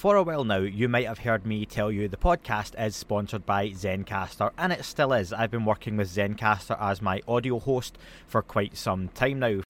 For a while now, you might have heard me tell you the podcast is sponsored by Zencastr, and it still is. I've been working with Zencastr as my audio host for quite some time now.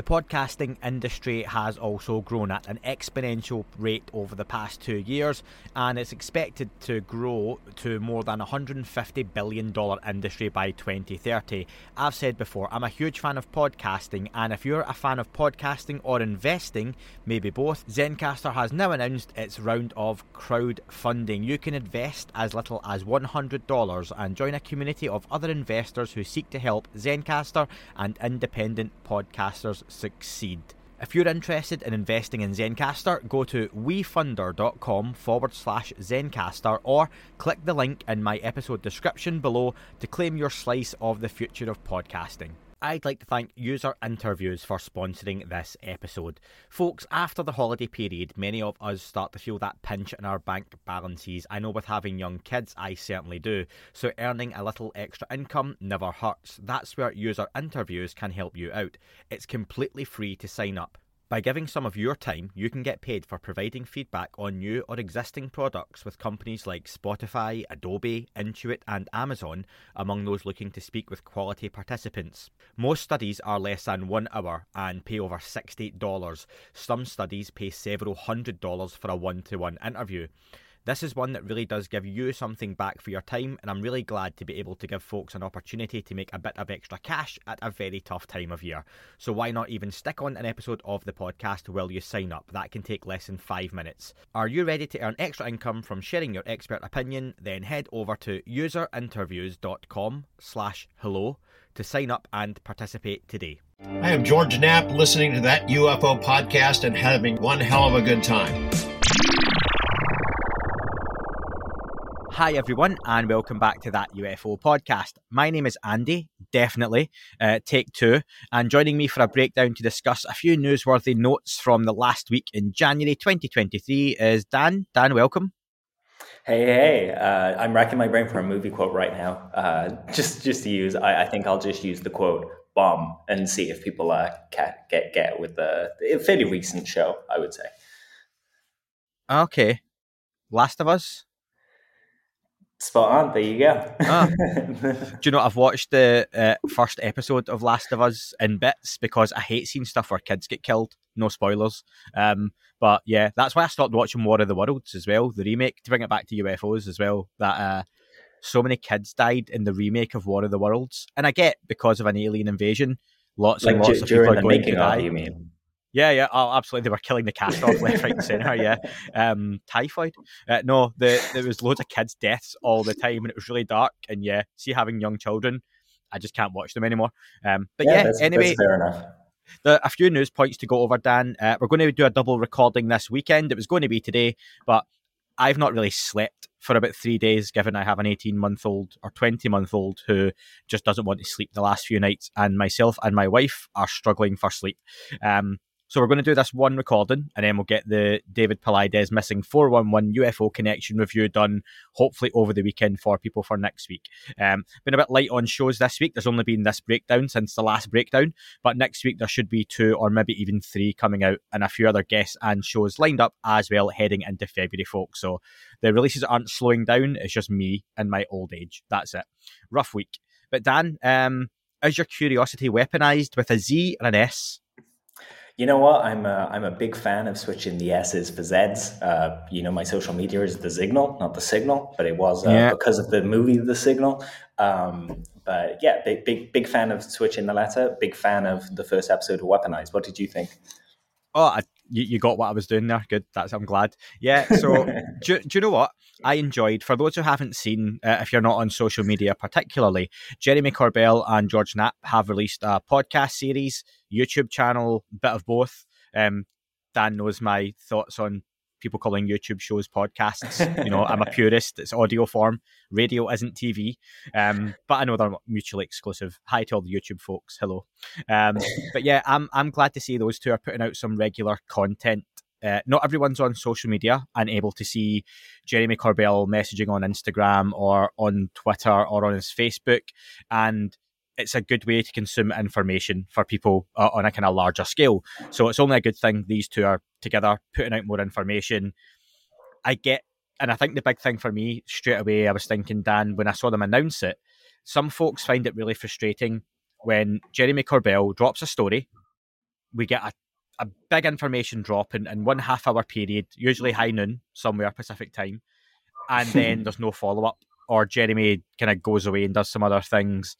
The podcasting industry has also grown at an exponential rate over the past two years, and it's expected to grow to more than a $150 billion industry by 2030. I've said before, I'm a huge fan of podcasting, and if you're a fan of podcasting or investing, maybe both, Zencastr has now announced its round of crowdfunding. You can invest as little as $100 and join a community of other investors who seek to help Zencastr and independent podcasters succeed. If you're interested in investing in Zencastr, go to wefunder.com forward slash Zencastr or click the link in my episode description below to claim your slice of the future of podcasting. I'd like to thank User Interviews for sponsoring this episode. Folks, after the holiday period, many of us start to feel that pinch in our bank balances. I know with having young kids, I certainly do. So earning a little extra income never hurts. That's where User Interviews can help you out. It's completely free to sign up. By giving some of your time, you can get paid for providing feedback on new or existing products with companies like Spotify, Adobe, Intuit, and Amazon, among those looking to speak with quality participants. Most studies are less than one hour and pay over $60. Some studies pay several hundred dollars for a one to one interview. This is one that really does give you something back for your time, and I'm really glad to be able to give folks an opportunity to make a bit of extra cash at a very tough time of year. So, why not even stick on an episode of the podcast while you sign up? That can take less than five minutes. Are you ready to earn extra income from sharing your expert opinion? Then head over to userinterviews.com slash hello to sign up and participate today. I am George Knapp, listening to that UFO podcast and having one hell of a good time. Hi, everyone, and welcome back to that UFO podcast. My name is Andy, definitely, uh, take two, and joining me for a breakdown to discuss a few newsworthy notes from the last week in January 2023 is Dan. Dan, welcome. Hey, hey! Uh, I'm racking my brain for a movie quote right now. Uh, just, just to use, I, I, think I'll just use the quote "bomb" and see if people uh, get get get with the fairly recent show. I would say. Okay, Last of Us. Spot on. There you go. ah. Do you know I've watched the uh, first episode of Last of Us in bits because I hate seeing stuff where kids get killed. No spoilers. Um, but yeah, that's why I stopped watching War of the Worlds as well, the remake to bring it back to UFOs as well. That uh, so many kids died in the remake of War of the Worlds, and I get because of an alien invasion, lots like and lots d- of people are going to die. You mean? Yeah, yeah, oh, absolutely. They were killing the cast off left, right, and centre. Yeah, um, typhoid. Uh, no, the, there was loads of kids' deaths all the time, and it was really dark. And yeah, see, having young children, I just can't watch them anymore. Um, but yeah, yeah that's, anyway, that's fair enough. The, a few news points to go over, Dan. Uh, we're going to do a double recording this weekend. It was going to be today, but I've not really slept for about three days, given I have an 18 month old or 20 month old who just doesn't want to sleep the last few nights, and myself and my wife are struggling for sleep. Um, so we're going to do this one recording, and then we'll get the David Paulides missing 411 UFO connection review done, hopefully over the weekend for people for next week. Um, been a bit light on shows this week. There's only been this breakdown since the last breakdown, but next week there should be two or maybe even three coming out, and a few other guests and shows lined up as well heading into February, folks. So the releases aren't slowing down. It's just me and my old age. That's it. Rough week. But Dan, um, is your curiosity weaponized with a Z or an S? You know what? I'm a, I'm a big fan of switching the S's for Z's. Uh, you know, my social media is the Signal, not the Signal, but it was uh, yeah. because of the movie The Signal. Um, but yeah, big big big fan of switching the letter. Big fan of the first episode of Weaponized. What did you think? Oh, I, you, you got what I was doing there. Good. That's I'm glad. Yeah. So do, do you know what? I enjoyed. For those who haven't seen, uh, if you're not on social media particularly, Jeremy Corbell and George Knapp have released a podcast series, YouTube channel, bit of both. Um, Dan knows my thoughts on people calling YouTube shows podcasts. You know, I'm a purist. It's audio form. Radio isn't TV. Um, but I know they're mutually exclusive. Hi to all the YouTube folks. Hello. Um, but yeah, I'm I'm glad to see those two are putting out some regular content. Uh, not everyone's on social media and able to see Jeremy Corbell messaging on Instagram or on Twitter or on his Facebook. And it's a good way to consume information for people uh, on a kind of larger scale. So it's only a good thing these two are together, putting out more information. I get, and I think the big thing for me straight away, I was thinking, Dan, when I saw them announce it, some folks find it really frustrating when Jeremy Corbell drops a story. We get a, a big information drop in, in one half hour period, usually high noon, somewhere Pacific time, and then there's no follow up. Or Jeremy kind of goes away and does some other things,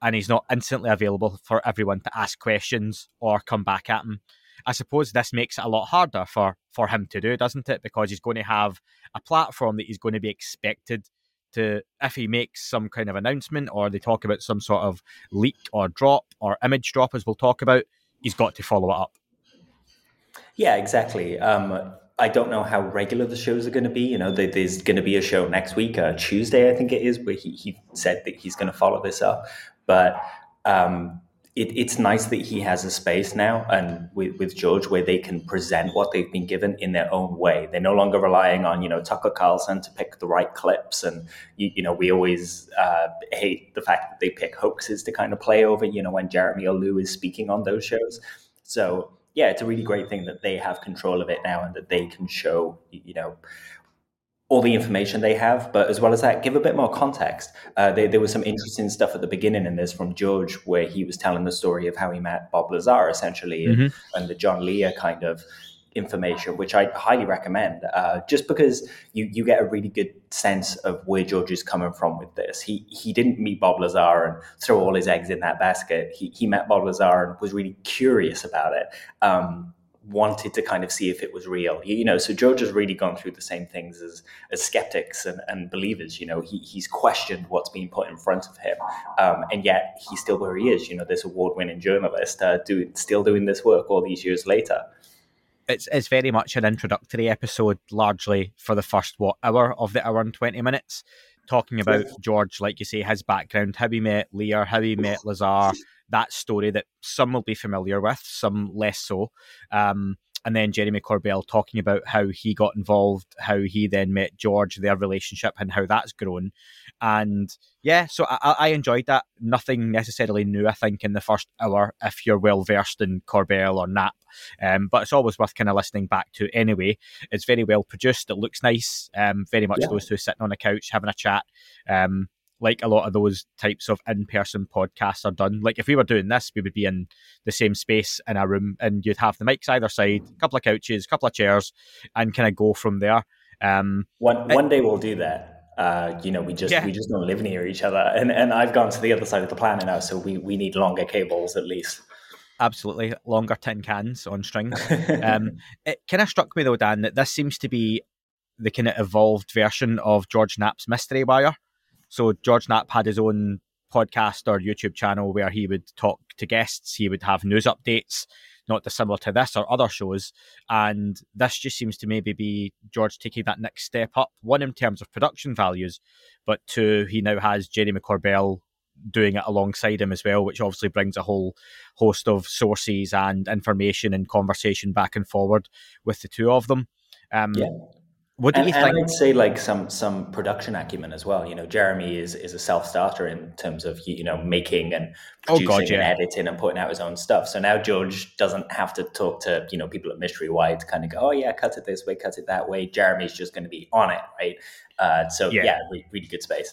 and he's not instantly available for everyone to ask questions or come back at him. I suppose this makes it a lot harder for for him to do, doesn't it? Because he's going to have a platform that he's going to be expected to, if he makes some kind of announcement or they talk about some sort of leak or drop or image drop, as we'll talk about, he's got to follow it up. Yeah, exactly. Um, I don't know how regular the shows are going to be. You know, there's going to be a show next week, uh, Tuesday, I think it is, where he, he said that he's going to follow this up. But um, it, it's nice that he has a space now and with, with George where they can present what they've been given in their own way. They're no longer relying on, you know, Tucker Carlson to pick the right clips. And, you, you know, we always uh, hate the fact that they pick hoaxes to kind of play over, you know, when Jeremy or Lou is speaking on those shows. So, yeah, it's a really great thing that they have control of it now and that they can show, you know, all the information they have, but as well as that, give a bit more context. Uh, there, there, was some interesting stuff at the beginning in this from George, where he was telling the story of how he met Bob Lazar, essentially, mm-hmm. and, and, the John Lear kind of information, which I highly recommend, uh, just because you you get a really good sense of where George is coming from with this. He he didn't meet Bob Lazar and throw all his eggs in that basket. He he met Bob Lazar and was really curious about it. Um, wanted to kind of see if it was real. You know, so George has really gone through the same things as as skeptics and, and believers. You know, he, he's questioned what's being put in front of him, um, and yet he's still where he is. You know, this award winning journalist uh, doing still doing this work all these years later. It's, it's very much an introductory episode, largely for the first what hour of the hour and twenty minutes, talking about George, like you say, his background, how he met Lear, how he met Lazar, that story that some will be familiar with, some less so. Um, and then Jeremy Corbell talking about how he got involved, how he then met George, their relationship, and how that's grown. And yeah, so I, I enjoyed that. Nothing necessarily new, I think, in the first hour if you're well versed in Corbell or Knapp. Um, but it's always worth kind of listening back to anyway. It's very well produced. It looks nice. Um, very much yeah. those two sitting on a couch having a chat. Um, like a lot of those types of in-person podcasts are done. Like if we were doing this, we would be in the same space in a room, and you'd have the mics either side, a couple of couches, a couple of chairs, and kind of go from there. Um, one one day we'll do that. Uh, you know, we just yeah. we just don't live near each other, and and I've gone to the other side of the planet now, so we we need longer cables at least. Absolutely, longer tin cans on strings. um, it kind of struck me though, Dan, that this seems to be the kind of evolved version of George Knapp's Mystery Wire. So George Knapp had his own podcast or YouTube channel where he would talk to guests. He would have news updates, not dissimilar to this or other shows. And this just seems to maybe be George taking that next step up. One in terms of production values, but two, he now has Jeremy Corbell doing it alongside him as well, which obviously brings a whole host of sources and information and conversation back and forward with the two of them. Um, yeah. What do and, you think? I'd say like some some production acumen as well. You know, Jeremy is is a self starter in terms of you know making and producing oh God, yeah. and editing and putting out his own stuff. So now George doesn't have to talk to you know people at Mystery Wire to kind of go, oh yeah, cut it this way, cut it that way. Jeremy's just going to be on it, right? Uh, so yeah, yeah really, really good space.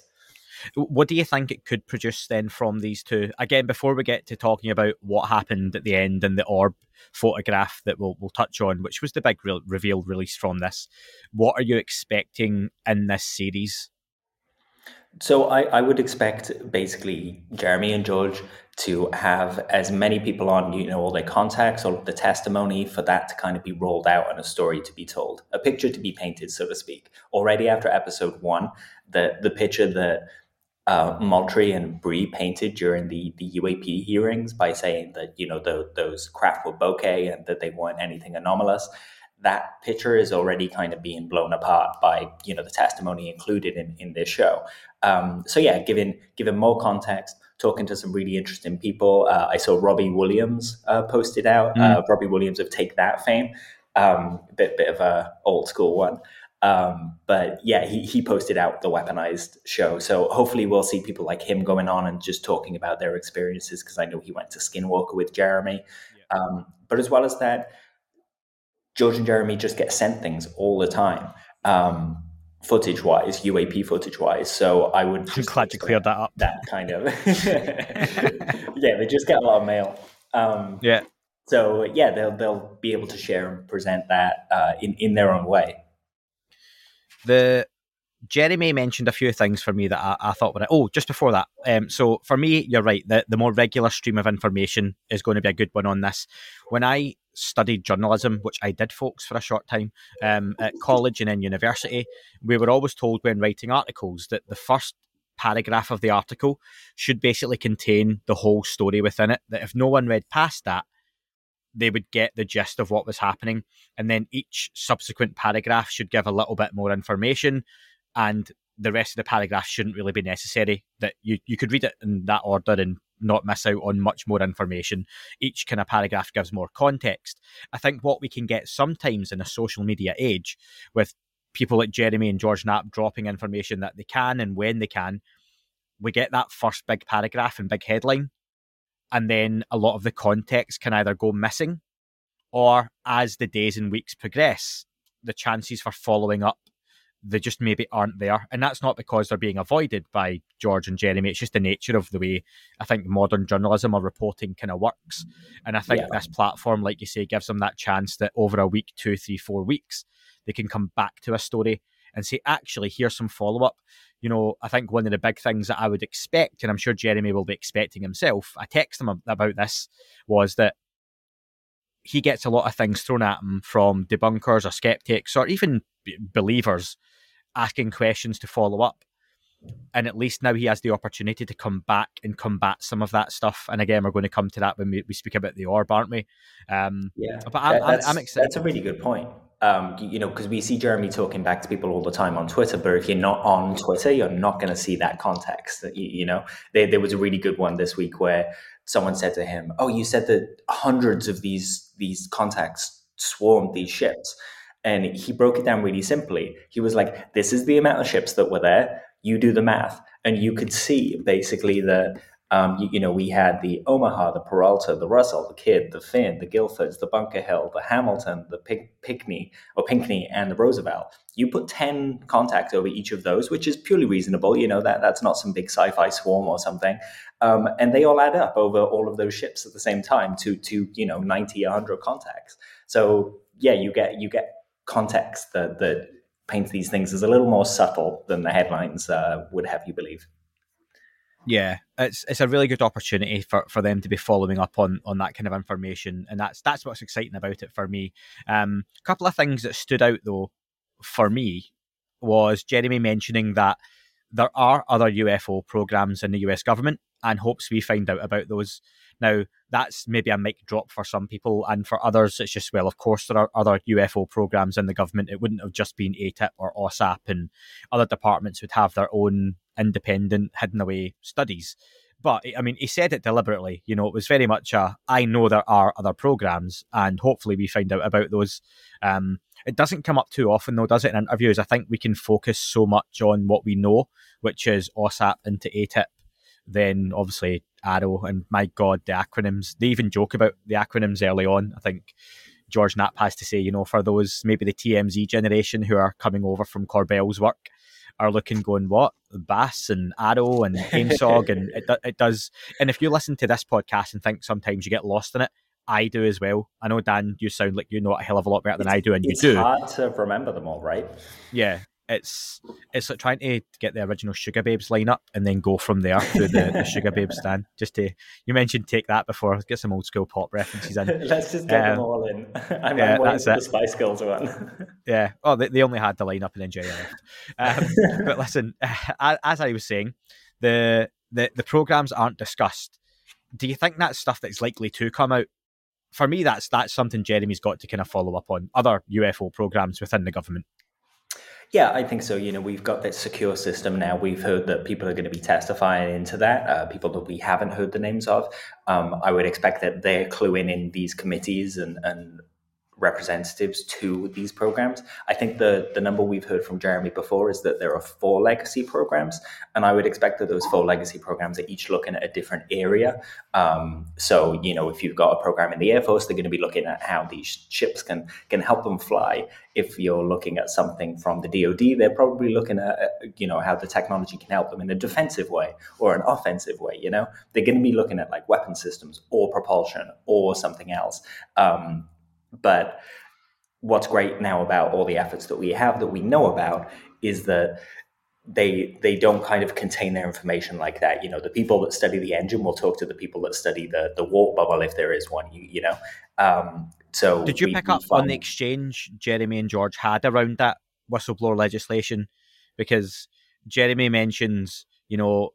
What do you think it could produce then from these two? Again, before we get to talking about what happened at the end and the orb photograph that we'll, we'll touch on, which was the big re- reveal released from this, what are you expecting in this series? So I, I would expect basically Jeremy and George to have as many people on, you know, all their contacts, all the testimony for that to kind of be rolled out and a story to be told, a picture to be painted, so to speak. Already after episode one, the the picture that uh, Moultrie and Bray painted during the, the UAP hearings by saying that you know the, those craft were bokeh and that they weren't anything anomalous. That picture is already kind of being blown apart by you know the testimony included in, in this show. Um, so yeah, giving given more context, talking to some really interesting people. Uh, I saw Robbie Williams uh, posted out. Mm. Uh, Robbie Williams of Take That fame, um, bit bit of a old school one. Um, but yeah, he, he posted out the weaponized show. So hopefully we'll see people like him going on and just talking about their experiences because I know he went to Skinwalker with Jeremy. Yeah. Um, but as well as that, George and Jeremy just get sent things all the time. um, footage wise, UAP footage wise. So I would. I'm glad you cleared that up. That kind of. yeah, they just get a lot of mail. Um, yeah. So yeah, they'll they'll be able to share and present that uh, in in their own way. The Jeremy mentioned a few things for me that I, I thought were oh just before that. Um, so for me, you're right. The the more regular stream of information is going to be a good one on this. When I studied journalism, which I did, folks, for a short time um, at college and in university, we were always told when writing articles that the first paragraph of the article should basically contain the whole story within it. That if no one read past that, they would get the gist of what was happening. And then each subsequent paragraph should give a little bit more information. And the rest of the paragraph shouldn't really be necessary. That you, you could read it in that order and not miss out on much more information. Each kind of paragraph gives more context. I think what we can get sometimes in a social media age with people like Jeremy and George Knapp dropping information that they can and when they can, we get that first big paragraph and big headline. And then a lot of the context can either go missing or as the days and weeks progress, the chances for following up they just maybe aren't there. And that's not because they're being avoided by George and Jeremy. It's just the nature of the way I think modern journalism or reporting kind of works. And I think yeah. this platform, like you say, gives them that chance that over a week, two, three, four weeks, they can come back to a story and say, actually, here's some follow up. You know, I think one of the big things that I would expect, and I'm sure Jeremy will be expecting himself, I text him about this, was that he gets a lot of things thrown at him from debunkers or skeptics or even believers asking questions to follow up. And at least now he has the opportunity to come back and combat some of that stuff. And again, we're going to come to that when we, we speak about the orb, aren't we? Um, yeah, but I'm, I'm excited. That's a really good point. Um, you know, because we see Jeremy talking back to people all the time on Twitter, but if you're not on Twitter, you're not going to see that context. You, you know, there, there was a really good one this week where someone said to him, "Oh, you said that hundreds of these these contacts swarmed these ships." And he broke it down really simply. He was like, This is the amount of ships that were there. You do the math. And you could see basically that, um, you, you, know, we had the Omaha, the Peralta, the Russell, the Kidd, the Finn, the Guilfords, the Bunker Hill, the Hamilton, the Pick- Pickney, or Pinckney, and the Roosevelt. You put 10 contacts over each of those, which is purely reasonable. You know, that that's not some big sci fi swarm or something. Um, and they all add up over all of those ships at the same time to, to you know, 90, 100 contacts. So, yeah, you get you get context that that paints these things is a little more subtle than the headlines uh, would have you believe. Yeah, it's it's a really good opportunity for, for them to be following up on on that kind of information, and that's that's what's exciting about it for me. Um, a couple of things that stood out though for me was Jeremy mentioning that there are other UFO programs in the US government, and hopes we find out about those. Now, that's maybe a mic drop for some people, and for others, it's just, well, of course, there are other UFO programs in the government. It wouldn't have just been AATIP or AAWSAP, and other departments would have their own independent, hidden away studies. But I mean, he said it deliberately. You know, it was very much a I know there are other programs, and hopefully we find out about those. Um, it doesn't come up too often, though, does it? In interviews, I think we can focus so much on what we know, which is AAWSAP into AATIP then obviously AARO, and my God, the acronyms. They even joke about the acronyms early on. I think George Knapp has to say, you know, for those maybe the TMZ generation who are coming over from Corbell's work are looking, going, what? BAASS and AARO and AIMSOG, and it, it does. And if you listen to this podcast and think sometimes you get lost in it, I do as well. I know Dan, you sound like you know a hell of a lot better than it's, I do, and you do. It's hard to remember them all, right? Yeah, it's it's like trying to get the original Sugababes line up and then go from there to the, the Sugababes stand. Just to you mentioned take that before. Get some old school pop references in. Let's just get um, them all in. I'm, yeah, I'm that's it. the Spice Girls one. yeah. Oh, they, they only had the line up and then Jay left. Um, but listen, as I was saying, the the the programs aren't discussed. Do you think that's stuff that's likely to come out? For me, that's that's something Jeremy's got to kind of follow up on other UFO programs within the government. Yeah, I think so. You know, we've got this secure system now. We've heard that people are going to be testifying into that, uh, people that we haven't heard the names of. Um, I would expect that they're cluing in these committees and, and representatives to these programs. I think the the number we've heard from Jeremy before is that there are four legacy programs, and I would expect that those four legacy programs are each looking at a different area. Um, so you know, if you've got a program in the Air Force, they're going to be looking at how these ships can can help them fly. If you're looking at something from the DoD, they're probably looking at you know how the technology can help them in a defensive way or an offensive way. You know, they're going to be looking at like weapon systems or propulsion or something else. Um, but what's great now about all the efforts that we have that we know about is that they they don't kind of contain their information like that. You know, the people that study the engine will talk to the people that study the the warp bubble if there is one. You, you know, um, so did you we, pick up find... on the exchange Jeremy and George had around that whistleblower legislation? Because Jeremy mentions, you know,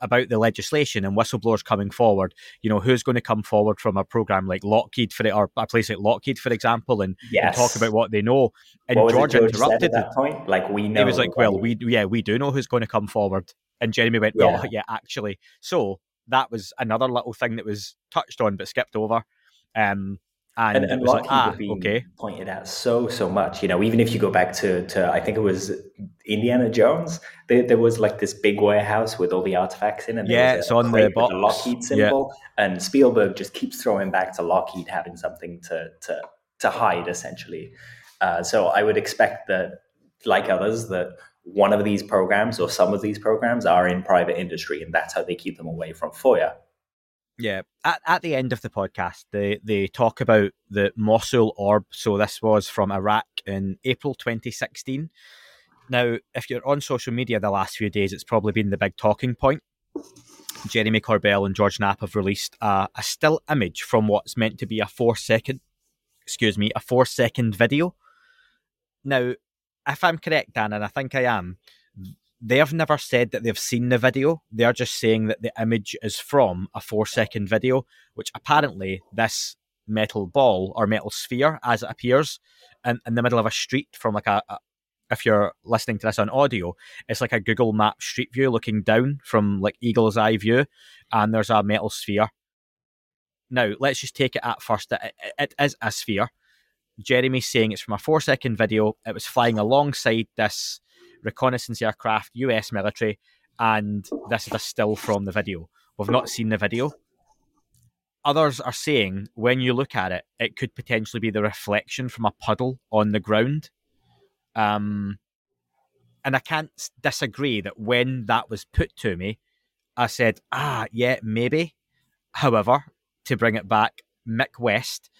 about the legislation and whistleblowers coming forward, you know, who's going to come forward from a program like Lockheed for it, or a place like Lockheed, for example, and, yes. and talk about what they know. And George, George interrupted at that point. Like we know. He was like, "Well, we yeah, we do know who's going to come forward." And Jeremy went, "Oh, yeah, actually." So that was another little thing that was touched on but skipped over. Um, and, and, and like, ah, okay. pointed out so so much. You know, even if you go back to to I think it was Indiana Jones, there, there was like this big warehouse with all the artifacts in, and yeah, it's on the box, the Lockheed symbol, yeah. and Spielberg just keeps throwing back to Lockheed having something to to to hide essentially. Uh, so I would expect that, like others, that one of these programs or some of these programs are in private industry, and that's how they keep them away from FOIA. Yeah, at, at the end of the podcast, they they talk about the Mosul orb. So this was from Iraq in April 2016. Now, if you're on social media the last few days, it's probably been the big talking point. Jeremy Corbell and George Knapp have released a, a still image from what's meant to be a four second, excuse me, a four second video. Now, if I'm correct, Dan, and I think I am, they have never said that they've seen the video. They are just saying that the image is from a four second video, which apparently this metal ball or metal sphere, as it appears, in, in the middle of a street from like a, a if you're listening to this on audio, it's like a Google Map street view looking down from like eagle's eye view, and there's a metal sphere. Now, let's just take it at first that it, it is a sphere. Jeremy's saying it's from a four second video. It was flying alongside this reconnaissance aircraft, US military, and this is a still from the video. We've not seen the video. Others are saying when you look at it, it could potentially be the reflection from a puddle on the ground. Um, and I can't disagree that when that was put to me, I said, ah, yeah, maybe. However, to bring it back, Mick West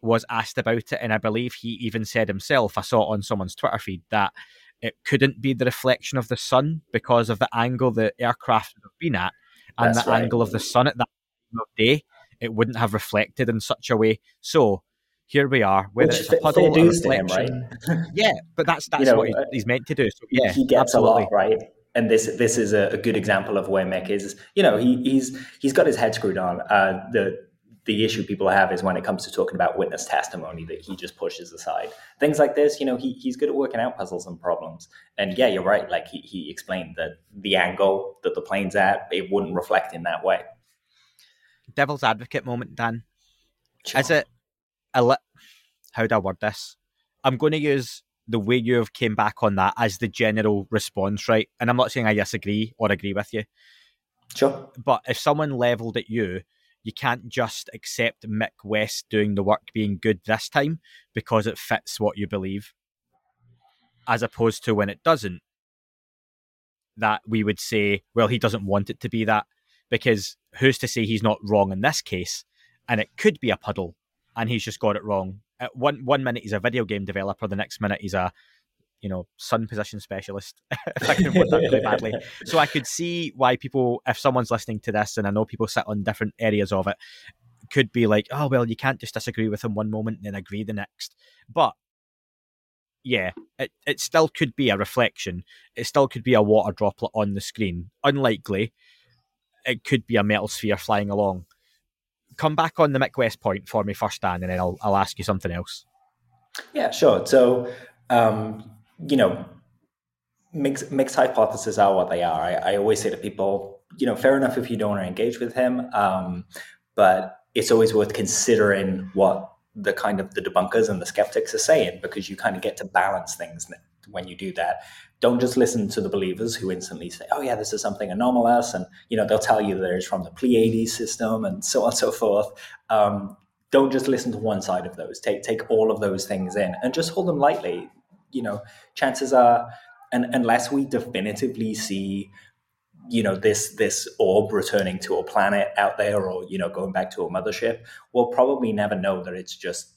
was asked about it, and I believe he even said himself, I saw it on someone's Twitter feed, that it couldn't be the reflection of the sun because of the angle the aircraft would have been at and That's the right. angle of the sun at that time of day. It wouldn't have reflected in such a way. So here we are, whether Which it's a puddle or reflection. Him, right? yeah, but that's that's you know, what uh, he's meant to do. So yeah, he gets absolutely. a lot right. And this this is a, a, good example of where Mick is. You know, he, he's he's got his head screwed on. Uh, the the issue people have is when it comes to talking about witness testimony that he just pushes aside. Things like this, you know, he, he's good at working out puzzles and problems. And yeah, you're right. Like he, he explained that the angle that the plane's at, it wouldn't reflect in that way. Devil's advocate moment, Dan. Sure. Is it a li- how do I word this? I'm going to use the way you have came back on that as the general response, right? And I'm not saying I disagree or agree with you. Sure. But if someone leveled at you you can't just accept Mick West doing the work being good this time because it fits what you believe, as opposed to when it doesn't. That we would say, well, he doesn't want it to be that because who's to say he's not wrong in this case? And it could be a puddle, and he's just got it wrong. At one one minute he's a video game developer, the next minute he's a you know, sun position specialist, if I can put that really badly. So I could see why people, if someone's listening to this, and I know people sit on different areas of it, could be like, oh, well, you can't just disagree with them one moment and then agree the next. But yeah, it, it still could be a reflection. It still could be a water droplet on the screen. Unlikely. It could be a metal sphere flying along. Come back on the Mick West point for me first, Dan, and then I'll, I'll ask you something else. Yeah, sure. So um, you know, Mick's Mick's hypotheses are what they are. I, I, always say to people, you know, fair enough if you don't want to engage with him, um, but it's always worth considering what the kind of the debunkers and the skeptics are saying because you kind of get to balance things when you do that. Don't just listen to the believers who instantly say, "Oh yeah, this is something anomalous," and you know they'll tell you that it's from the Pleiades system and so on and so forth. Um, don't just listen to one side of those. Take take all of those things in and just hold them lightly. You know, chances are, and unless we definitively see you know this this orb returning to a planet out there or you know going back to a mothership we'll probably never know that it's just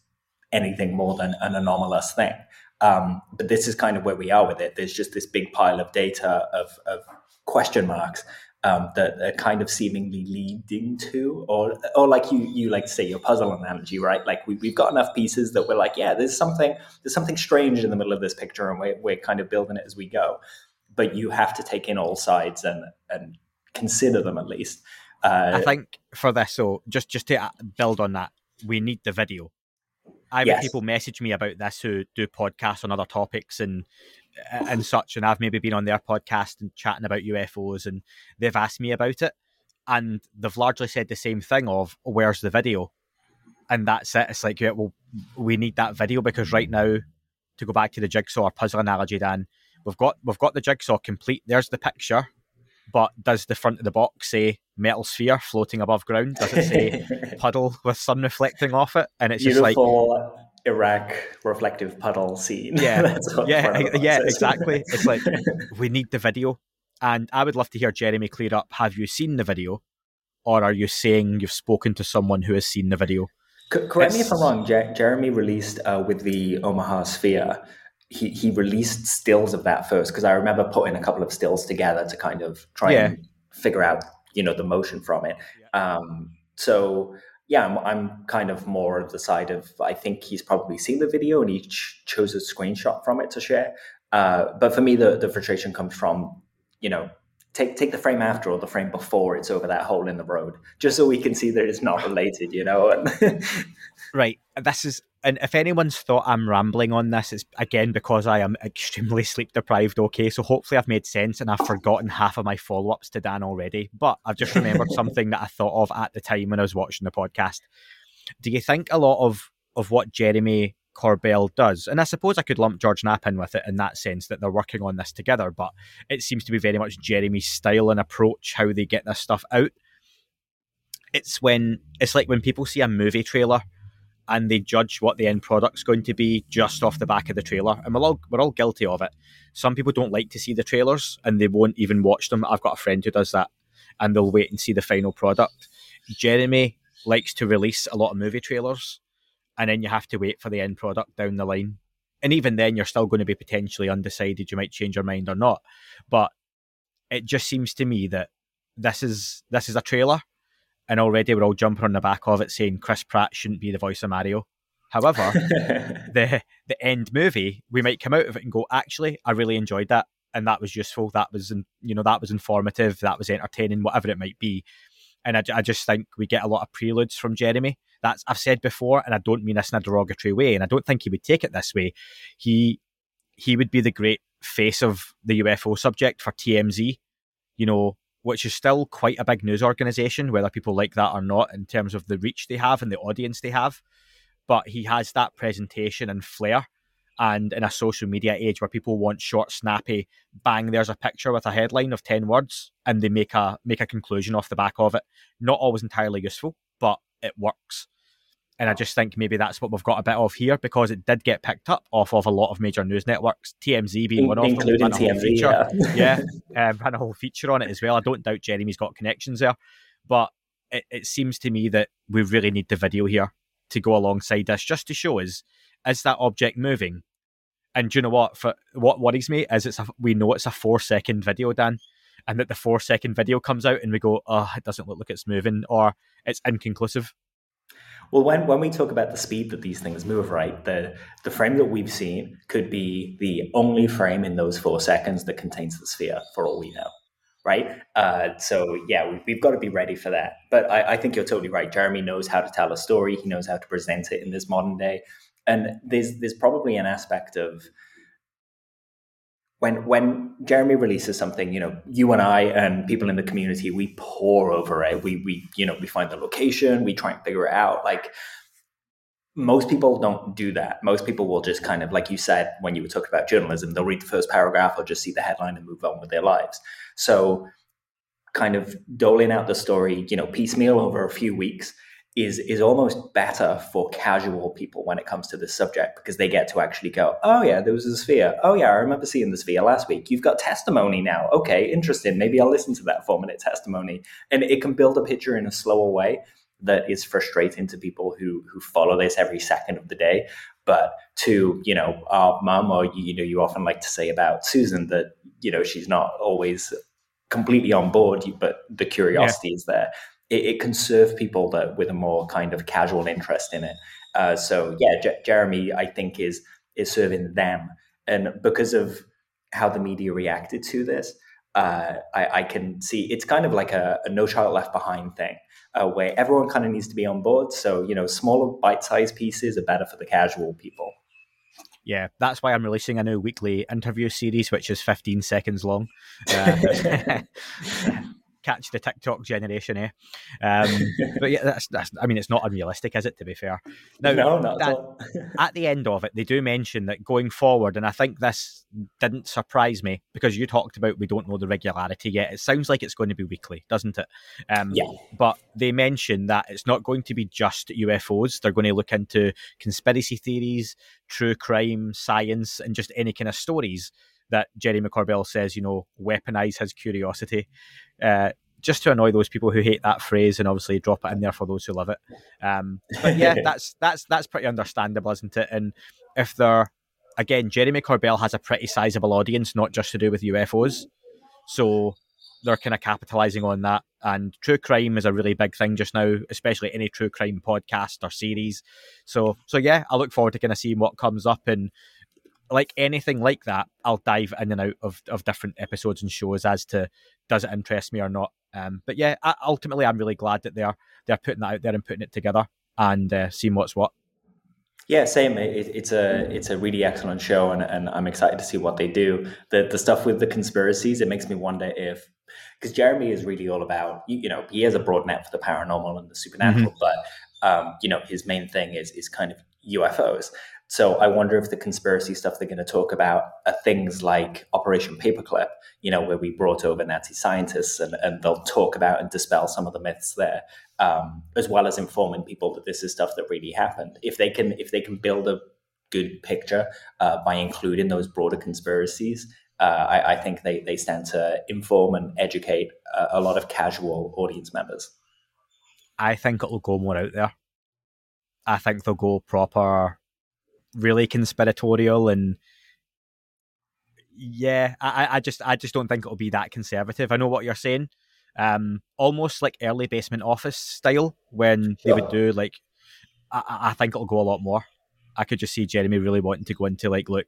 anything more than an anomalous thing. Um, but this is kind of where we are with it. There's just this big pile of data of, of question marks um, that are kind of seemingly leading to or or like you you like to say your puzzle analogy right like we, we've got enough pieces that we're like yeah there's something there's something strange in the middle of this picture and we're, we're kind of building it as we go but you have to take in all sides and and consider them at least. Uh, I think for this, so just just to uh, build on that, we need the video. I've yes. people message me about this who do podcasts on other topics and and such, and I've maybe been on their podcast and chatting about UFOs, and they've asked me about it, and they've largely said the same thing of where's the video, and that's it. It's like, yeah, well, we need that video because right now, to go back to the jigsaw or puzzle analogy, Dan, we've got we've got the jigsaw complete. There's the picture, but does the front of the box say metal sphere floating above ground? Does it say puddle with sun reflecting off it? And it's Beautiful. just like Iraq reflective puddle scene. Yeah, yeah, yeah, exactly. It's like we need the video, and I would love to hear Jeremy clear up. Have you seen the video, or are you saying you've spoken to someone who has seen the video? C- correct it's... me if I'm wrong. Je- Jeremy released uh, with the Omaha Sphere he he released stills of that first because I remember putting a couple of stills together to kind of try yeah. and figure out you know the motion from it. Yeah. Um, so yeah, I'm, I'm kind of more of the side of I think he's probably seen the video and he ch- chose a screenshot from it to share. Uh, but for me, the the frustration comes from you know take take the frame after or the frame before it's over that hole in the road, just so we can see that it's not related, you know. right. This is and if anyone's thought I'm rambling on this, it's again because I am extremely sleep deprived. Okay, so hopefully I've made sense and I've forgotten half of my follow ups to Dan already. But I've just remembered something that I thought of at the time when I was watching the podcast. Do you think a lot of of what Jeremy Corbell does, and I suppose I could lump George Knapp in with it in that sense that they're working on this together, but it seems to be very much Jeremy's style and approach how they get this stuff out. It's when it's like when people see a movie trailer and they judge what the end product's going to be just off the back of the trailer. And we're all we're all guilty of it. Some people don't like to see the trailers and they won't even watch them. I've got a friend who does that and they'll wait and see the final product. Jeremy likes to release a lot of movie trailers and then you have to wait for the end product down the line. And even then you're still going to be potentially undecided. You might change your mind or not. But it just seems to me that this is this is a trailer and already we're all jumping on the back of it saying Chris Pratt shouldn't be the voice of Mario. However, the the end movie, we might come out of it and go, actually, I really enjoyed that, and that was useful. That was, you know, that was informative. That was entertaining, whatever it might be. And I, I just think we get a lot of preludes from Jeremy. That's I've said before, and I don't mean this in a derogatory way, and I don't think he would take it this way. He he would be the great face of the UFO subject for TMZ. You know, which is still quite a big news organization, whether people like that or not, in terms of the reach they have and the audience they have. But he has that presentation and flair. And in a social media age where people want short, snappy, bang, there's a picture with a headline of 10 words and they make a make a conclusion off the back of it. Not always entirely useful, but it works. And I just think maybe that's what we've got a bit of here because it did get picked up off of a lot of major news networks, TMZ being In, one of them. Including TMZ, yeah. yeah um, ran a whole feature on it as well. I don't doubt Jeremy's got connections there. But it, it seems to me that we really need the video here to go alongside this just to show us is that object moving? And do you know what? For what worries me is it's a, we know it's a four second video, Dan, and that the four second video comes out and we go, oh, it doesn't look like it's moving, or it's inconclusive. Well, when, when we talk about the speed that these things move, right, the, the frame that we've seen could be the only frame in those four seconds that contains the sphere, for all we know, right? Uh, so, yeah, we, we've got to be ready for that. But I, I think you're totally right. Jeremy knows how to tell a story, he knows how to present it in this modern day. And there's, there's probably an aspect of when when Jeremy releases something, you know, you and I and people in the community, we pour over it. We we you know we find the location, we try and figure it out. Like most people don't do that. Most people will just kind of, like you said, when you were talking about journalism, they'll read the first paragraph or just see the headline and move on with their lives. So, kind of doling out the story, you know, piecemeal over a few weeks is is almost better for casual people when it comes to this subject because they get to actually go, oh yeah, there was a sphere. Oh yeah, I remember seeing the sphere last week. You've got testimony now. Okay, interesting. Maybe I'll listen to that four minute testimony, and it can build a picture in a slower way that is frustrating to people who who follow this every second of the day. But to you know our mum, or you know, you often like to say about Susan that you know she's not always completely on board, but the curiosity yeah. is there. It, it, can serve people that with a more kind of casual interest in it. Uh, so yeah, J- Jeremy, I think is is serving them, and because of how the media reacted to this, uh, I, I, can see it's kind of like a, a no child left behind thing uh, where everyone kind of needs to be on board. So, you know, smaller bite sized pieces are better for the casual people. Yeah, that's why I'm releasing a new weekly interview series, which is 15 seconds long. Uh, catch the TikTok generation, eh? Um, but yeah, that's, that's, I mean, it's not unrealistic, is it, to be fair? Now, no, not at all. at the end of it, they do mention that going forward, and I think this didn't surprise me because you talked about we don't know the regularity yet. It sounds like it's going to be weekly, doesn't it? Um, yeah. But they mention that it's not going to be just UFOs. They're going to look into conspiracy theories, true crime, science, and just any kind of stories that Jerry Corbell says, you know, weaponize his curiosity, uh, just to annoy those people who hate that phrase, and obviously drop it in there for those who love it. Um, but yeah, that's that's that's pretty understandable, isn't it? And if they're again, Jeremy Corbell has a pretty sizable audience, not just to do with UFOs, so they're kind of capitalizing on that. And true crime is a really big thing just now, especially any true crime podcast or series. So, so yeah, I look forward to kind of seeing what comes up and like anything like that, I'll dive in and out of, of different episodes and shows as to does it interest me or not. Um, but yeah, ultimately, I'm really glad that they're they're putting that out there and putting it together and uh, seeing what's what. Yeah, same. It, it's a it's a really excellent show, and, and I'm excited to see what they do. The the stuff with the conspiracies, it makes me wonder if because Jeremy is really all about you, you, know he has a broad net for the paranormal and the supernatural, mm-hmm. but um, you know his main thing is is kind of UFOs. So I wonder if the conspiracy stuff they're going to talk about are things like Operation Paperclip, you know, where we brought over Nazi scientists and, and they'll talk about and dispel some of the myths there, um, as well as informing people that this is stuff that really happened. If they can, if they can build a good picture uh, by including those broader conspiracies, uh, I, I, think they, they stand to inform and educate a, a lot of casual audience members. I think it'll go more out there. I think they'll go proper really conspiratorial and yeah, I, I just I just don't think it'll be that conservative. I know what you're saying. Um, almost like early basement office style when they would do like I, I think it'll go a lot more. I could just see Jeremy really wanting to go into like, look,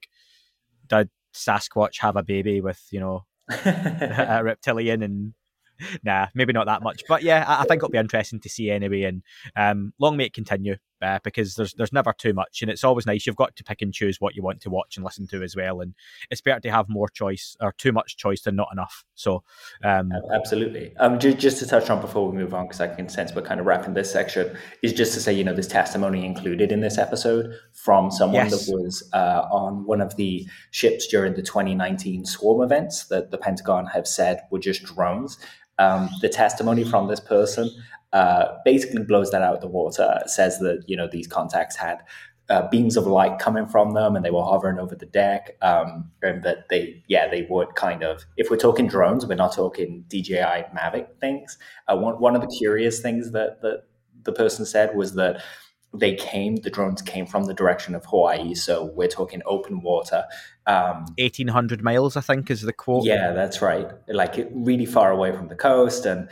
did Sasquatch have a baby with, you know, a reptilian and nah, maybe not that much. But yeah, I, I, think it'll be interesting to see anyway. And um, long may it continue uh, because there's there's never too much, and it's always nice. You've got to pick and choose what you want to watch and listen to as well. And it's better to have more choice or too much choice than not enough. So um, absolutely. Um, just, just to touch on before we move on, because I can sense we're kind of wrapping this section, is just to say you know this testimony included in this episode from someone yes. that was uh, on one of the ships during the 2019 swarm events that the Pentagon have said were just drones um, the testimony from this person uh, basically blows that out of the water. Says that you know these contacts had uh, beams of light coming from them, and they were hovering over the deck, um, and that they yeah they would kind of if we're talking drones, we're not talking DJI Mavic things. Uh, one one of the curious things that that the person said was that they came the drones came from the direction of hawaii so we're talking open water um, 1800 miles i think is the quote yeah that's right like really far away from the coast and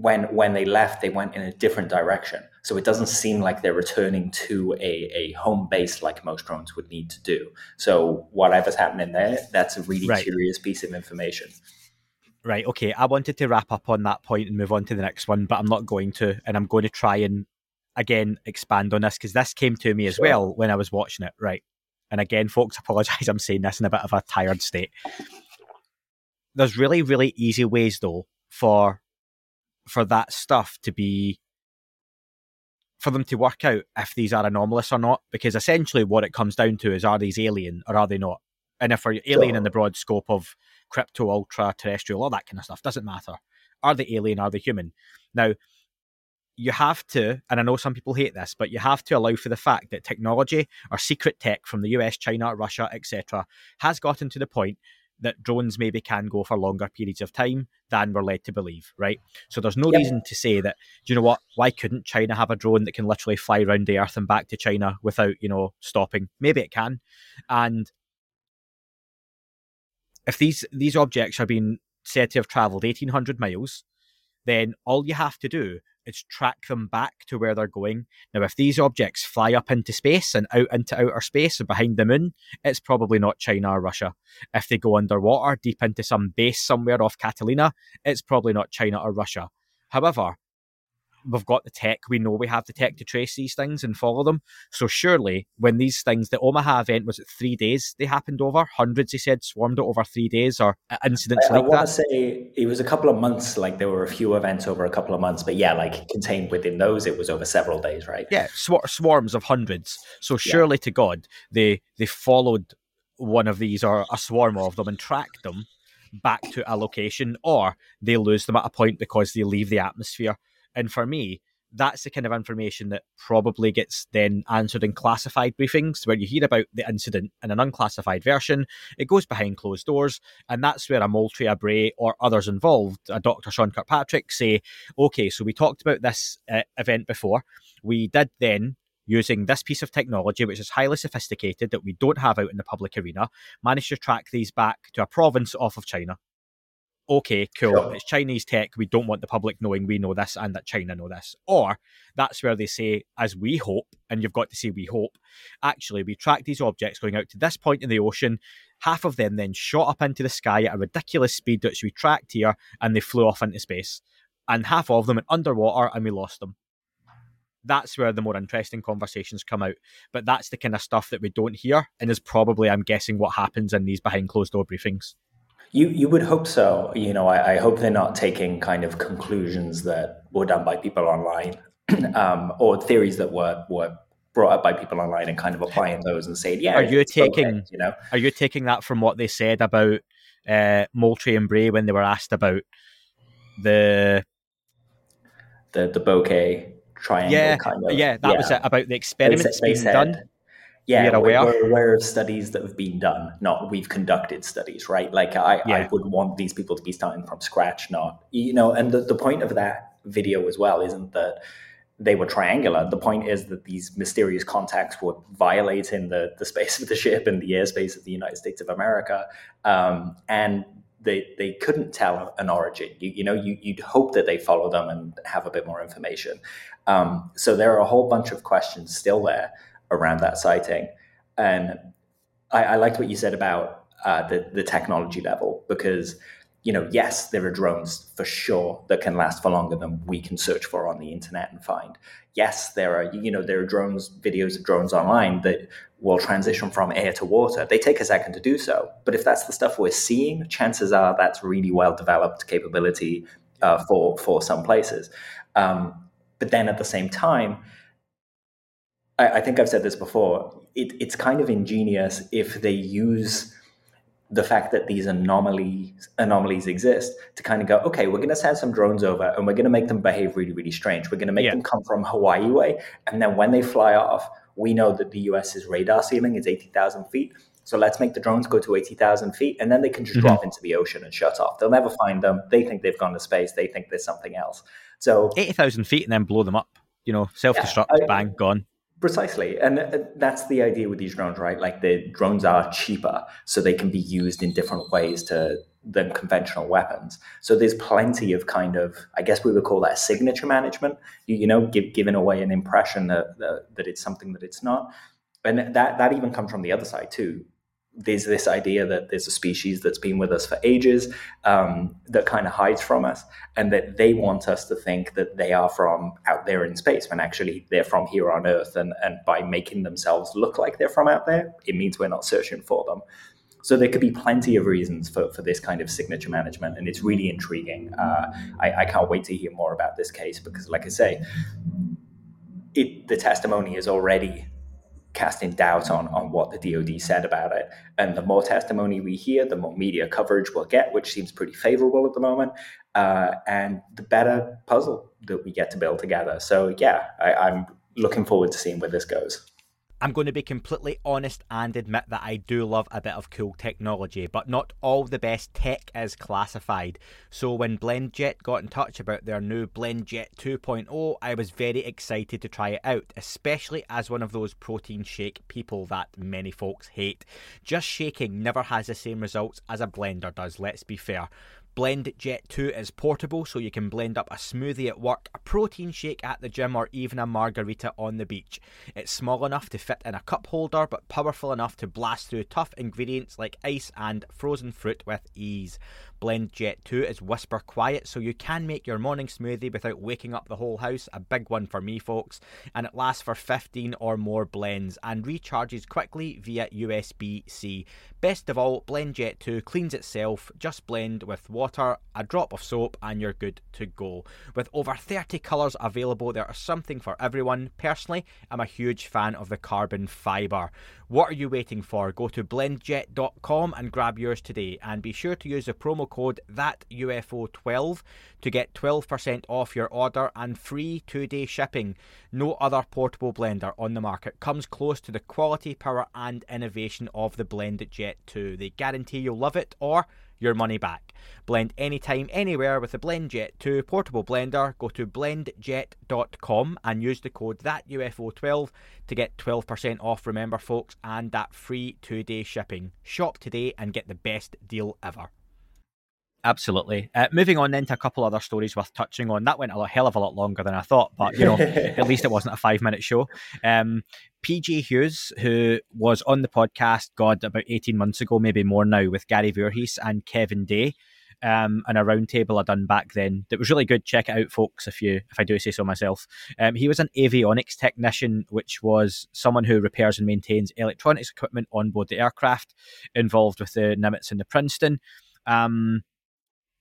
when when they left they went in a different direction so it doesn't seem like they're returning to a, a home base like most drones would need to do so whatever's happening there that's a really right. curious piece of information Right, okay. I wanted to wrap up on that point and move on to the next one, but I'm not going to. And I'm going to try and again expand on this because this came to me as sure. well when I was watching it. Right. And again, folks, apologize. I'm saying this in a bit of a tired state. There's really, really easy ways though for for that stuff to be for them to work out if these are anomalous or not, because essentially what it comes down to is are these alien or are they not? And if we're alien in the broad scope of crypto, ultra, terrestrial, all that kind of stuff, doesn't matter. Are they alien? Are they human? Now, you have to, and I know some people hate this, but you have to allow for the fact that technology or secret tech from the US, China, Russia, etc., has gotten to the point that drones maybe can go for longer periods of time than we're led to believe, right? So there's no yep. reason to say that, do you know what, why couldn't China have a drone that can literally fly around the earth and back to China without, you know, stopping? Maybe it can. And if these these objects are being said to have travelled 1800 miles, then all you have to do is track them back to where they're going. Now, if these objects fly up into space and out into outer space and behind the moon, it's probably not China or Russia. If they go underwater, deep into some base somewhere off Catalina, it's probably not China or Russia. However, we've got the tech. We know we have the tech to trace these things and follow them. So surely, when these things, the Omaha event was it three days they happened over? Hundreds, he said, swarmed it over three days or incidents I, like I that. I want to say it was a couple of months. Like there were a few events over a couple of months, but yeah, like contained within those, it was over several days, right? Yeah, swar- swarms of hundreds. So surely yeah. to God, they they followed one of these or a swarm of them and tracked them back to a location, or they lose them at a point because they leave the atmosphere. And for me, that's the kind of information that probably gets then answered in classified briefings where you hear about the incident in an unclassified version. It goes behind closed doors, and that's where a Moultrie, a Bray, or others involved, a Dr. Sean Kirkpatrick, say, okay, so we talked about this uh, event before. We did then using this piece of technology, which is highly sophisticated that we don't have out in the public arena, managed to track these back to a province off of China okay, cool, sure. it's Chinese tech. We don't want the public knowing we know this and that China know this. Or that's where they say, as we hope, and you've got to say we hope, actually, we track these objects going out to this point in the ocean. Half of them then shot up into the sky at a ridiculous speed, which we tracked here, and they flew off into space. And half of them went underwater, and we lost them. That's where the more interesting conversations come out. But that's the kind of stuff that we don't hear, and is probably, I'm guessing, what happens in these behind closed door briefings. You you would hope so. You know, I, I, hope they're not taking kind of conclusions that were done by people online, um, or theories that were were brought up by people online and kind of applying those and saying, yeah. Are you taking okay, you know? Are you taking that from what they said about uh, Moultrie and Bray when they were asked about the the the bokeh triangle? Yeah, kind of, yeah, that yeah. was it about the experiments being done yeah, we're, we're, aware of studies that have been done, not we've conducted studies, right? Like I, yeah. I would want these people to be starting from scratch, not you know. And the, the point of that video as well isn't that they were triangular. The point is that these mysterious contacts were violating the the space of the ship and the airspace of the United States of America, um, and they they couldn't tell an origin. You, you know, you, would hope that they follow them and have a bit more information. Um, so there are a whole bunch of questions still there around that sighting. And I, I liked what you said about uh, the the technology level because you know yes there are drones for sure that can last for longer than we can search for on the internet and find. Yes there are you know there are drones videos of drones online that will transition from air to water. They take a second to do so. But if that's the stuff we're seeing chances are that's really well developed capability uh, for for some places. Um, but then at the same time I, I think I've said this before. It, it's kind of ingenious if they use the fact that these anomalies anomalies exist to kind of go, okay, we're going to send some drones over and we're going to make them behave really, really strange. We're going to make yeah. them come from Hawaii way, and then when they fly off, we know that the U.S.'s radar ceiling is eighty thousand feet. So let's make the drones go to eighty thousand feet, and then they can just mm-hmm. drop into the ocean and shut off. They'll never find them. They think they've gone to space. They think there's something else. So eighty thousand feet and then blow them up. You know, self destruct, yeah, bang, gone. Precisely. And uh, that's the idea with these drones, right? Like the drones are cheaper, so they can be used in different ways to than conventional weapons. So there's plenty of kind of, I guess we would call that signature management, you, you know, give, giving away an impression that, that, that it's something that it's not. And that, that even comes from the other side too there's this idea that there's a species that's been with us for ages um, that kind of hides from us, and that they want us to think that they are from out there in space when actually they're from here on Earth. And, and by making themselves look like they're from out there, it means we're not searching for them. So there could be plenty of reasons for, for this kind of signature management, and it's really intriguing. Uh, I, I can't wait to hear more about this case because, like I say, it, the testimony is already casting doubt on, on what the DoD said about it. And the more testimony we hear, the more media coverage we'll get, which seems pretty favorable at the moment, uh, and the better puzzle that we get to build together. So, yeah, I, I'm looking forward to seeing where this goes. I'm going to be completely honest and admit that I do love a bit of cool technology, but not all the best tech is classified. So when BlendJet got in touch about their new BlendJet 2.0, I was very excited to try it out, especially as one of those protein shake people that many folks hate. Just shaking never has the same results as a blender does, let's be fair. Blend Jet 2 is portable, so you can blend up a smoothie at work, a protein shake at the gym, or even a margarita on the beach. It's small enough to fit in a cup holder, but powerful enough to blast through tough ingredients like ice and frozen fruit with ease. Blend Jet 2 is whisper quiet, so you can make your morning smoothie without waking up the whole house. A big one for me, folks. And it lasts for 15 or more blends and recharges quickly via USB C. Best of all, Blend Jet 2 cleans itself. Just blend with water, a drop of soap, and you're good to go. With over 30 colours available, there is something for everyone. Personally, I'm a huge fan of the carbon fibre. What are you waiting for? Go to blendjet.com and grab yours today. And be sure to use the promo code ThatUFO12 to get 12% off your order and free two day shipping. No other portable blender on the market comes close to the quality, power, and innovation of the BlendJet 2. They guarantee you'll love it or your money back. Blend anytime, anywhere with the BlendJet 2 portable blender. Go to blendjet.com and use the code ThatUFO12 to get 12% off, remember, folks, and that free two day shipping. Shop today and get the best deal ever. Absolutely. Uh, moving on then to a couple other stories worth touching on. That went a hell of a lot longer than I thought, but you know, at least it wasn't a five minute show. Um, PJ Hughes, who was on the podcast, God, about 18 months ago, maybe more now, with Gary Voorhis and Kevin Day, um, and a roundtable I done back then that was really good. Check it out, folks, if you if I do say so myself. Um, he was an avionics technician, which was someone who repairs and maintains electronics equipment on board the aircraft, involved with the Nimitz and the Princeton. Um,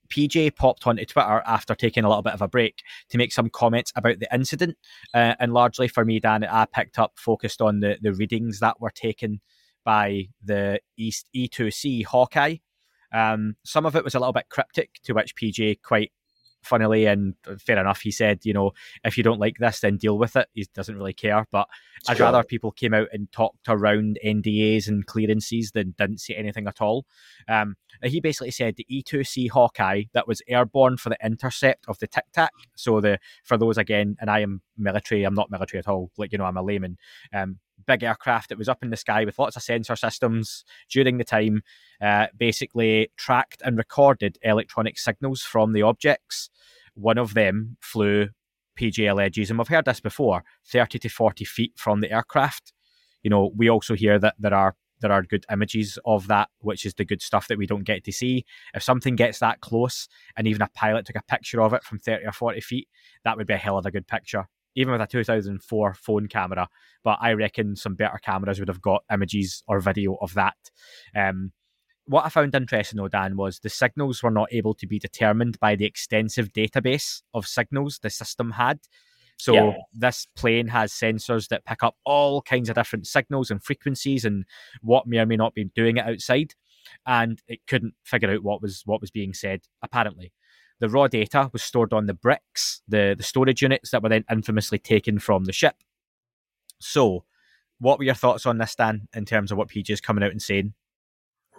PJ popped onto Twitter after taking a little bit of a break to make some comments about the incident. Uh, and largely for me, Dan, I picked up focused on the, the readings that were taken by the East E2C Hawkeye. Um, some of it was a little bit cryptic, to which PJ quite funnily and fair enough he said you know if you don't like this then deal with it. He doesn't really care but it's i'd rather people came out and talked around ndas and clearances than didn't say anything at all. Um, he basically said the e2c hawkeye that was airborne for the intercept of the tic tac. So the for those again and i am military i'm not military at all like you know i'm a layman. Um, big aircraft that was up in the sky with lots of sensor systems during the time, uh, basically tracked and recorded electronic signals from the objects. One of them flew, PJ alleges, and we've heard this before, 30 to 40 feet from the aircraft. You know, we also hear that there are there are good images of that, which is the good stuff that we don't get to see. If something gets that close and even a pilot took a picture of it from 30 or 40 feet, that would be a hell of a good picture even with a 2004 phone camera. But I reckon some better cameras would have got images or video of that. Um, what I found interesting, though, Dan, was the signals were not able to be determined by the extensive database of signals the system had. So yeah. this plane has sensors that pick up all kinds of different signals and frequencies and what may or may not be doing it outside. And it couldn't figure out what was what was being said, apparently. The raw data was stored on the bricks, the, the storage units that were then infamously taken from the ship. So, what were your thoughts on this, Dan, in terms of what PJ is coming out and saying?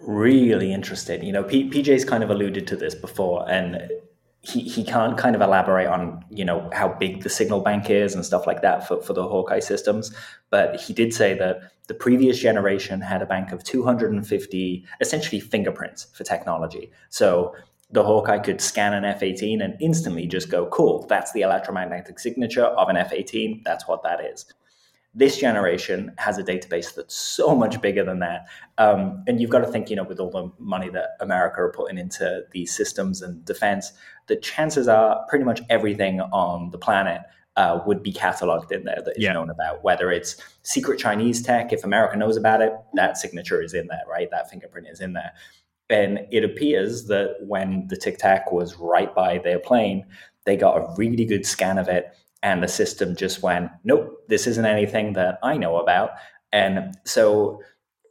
Really interested. You know, P- PJ's kind of alluded to this before, and he, he can't kind of elaborate on you know how big the signal bank is and stuff like that for, for the Hawkeye systems, but he did say that the previous generation had a bank of 250 essentially fingerprints for technology. So the Hawkeye could scan an F 18 and instantly just go, cool, that's the electromagnetic signature of an F 18. That's what that is. This generation has a database that's so much bigger than that. Um, and you've got to think, you know, with all the money that America are putting into these systems and defense, the chances are pretty much everything on the planet uh, would be cataloged in there that is yeah. known about. Whether it's secret Chinese tech, if America knows about it, that signature is in there, right? That fingerprint is in there. And it appears that when the Tic Tac was right by their plane, they got a really good scan of it and the system just went, nope, this isn't anything that I know about. And so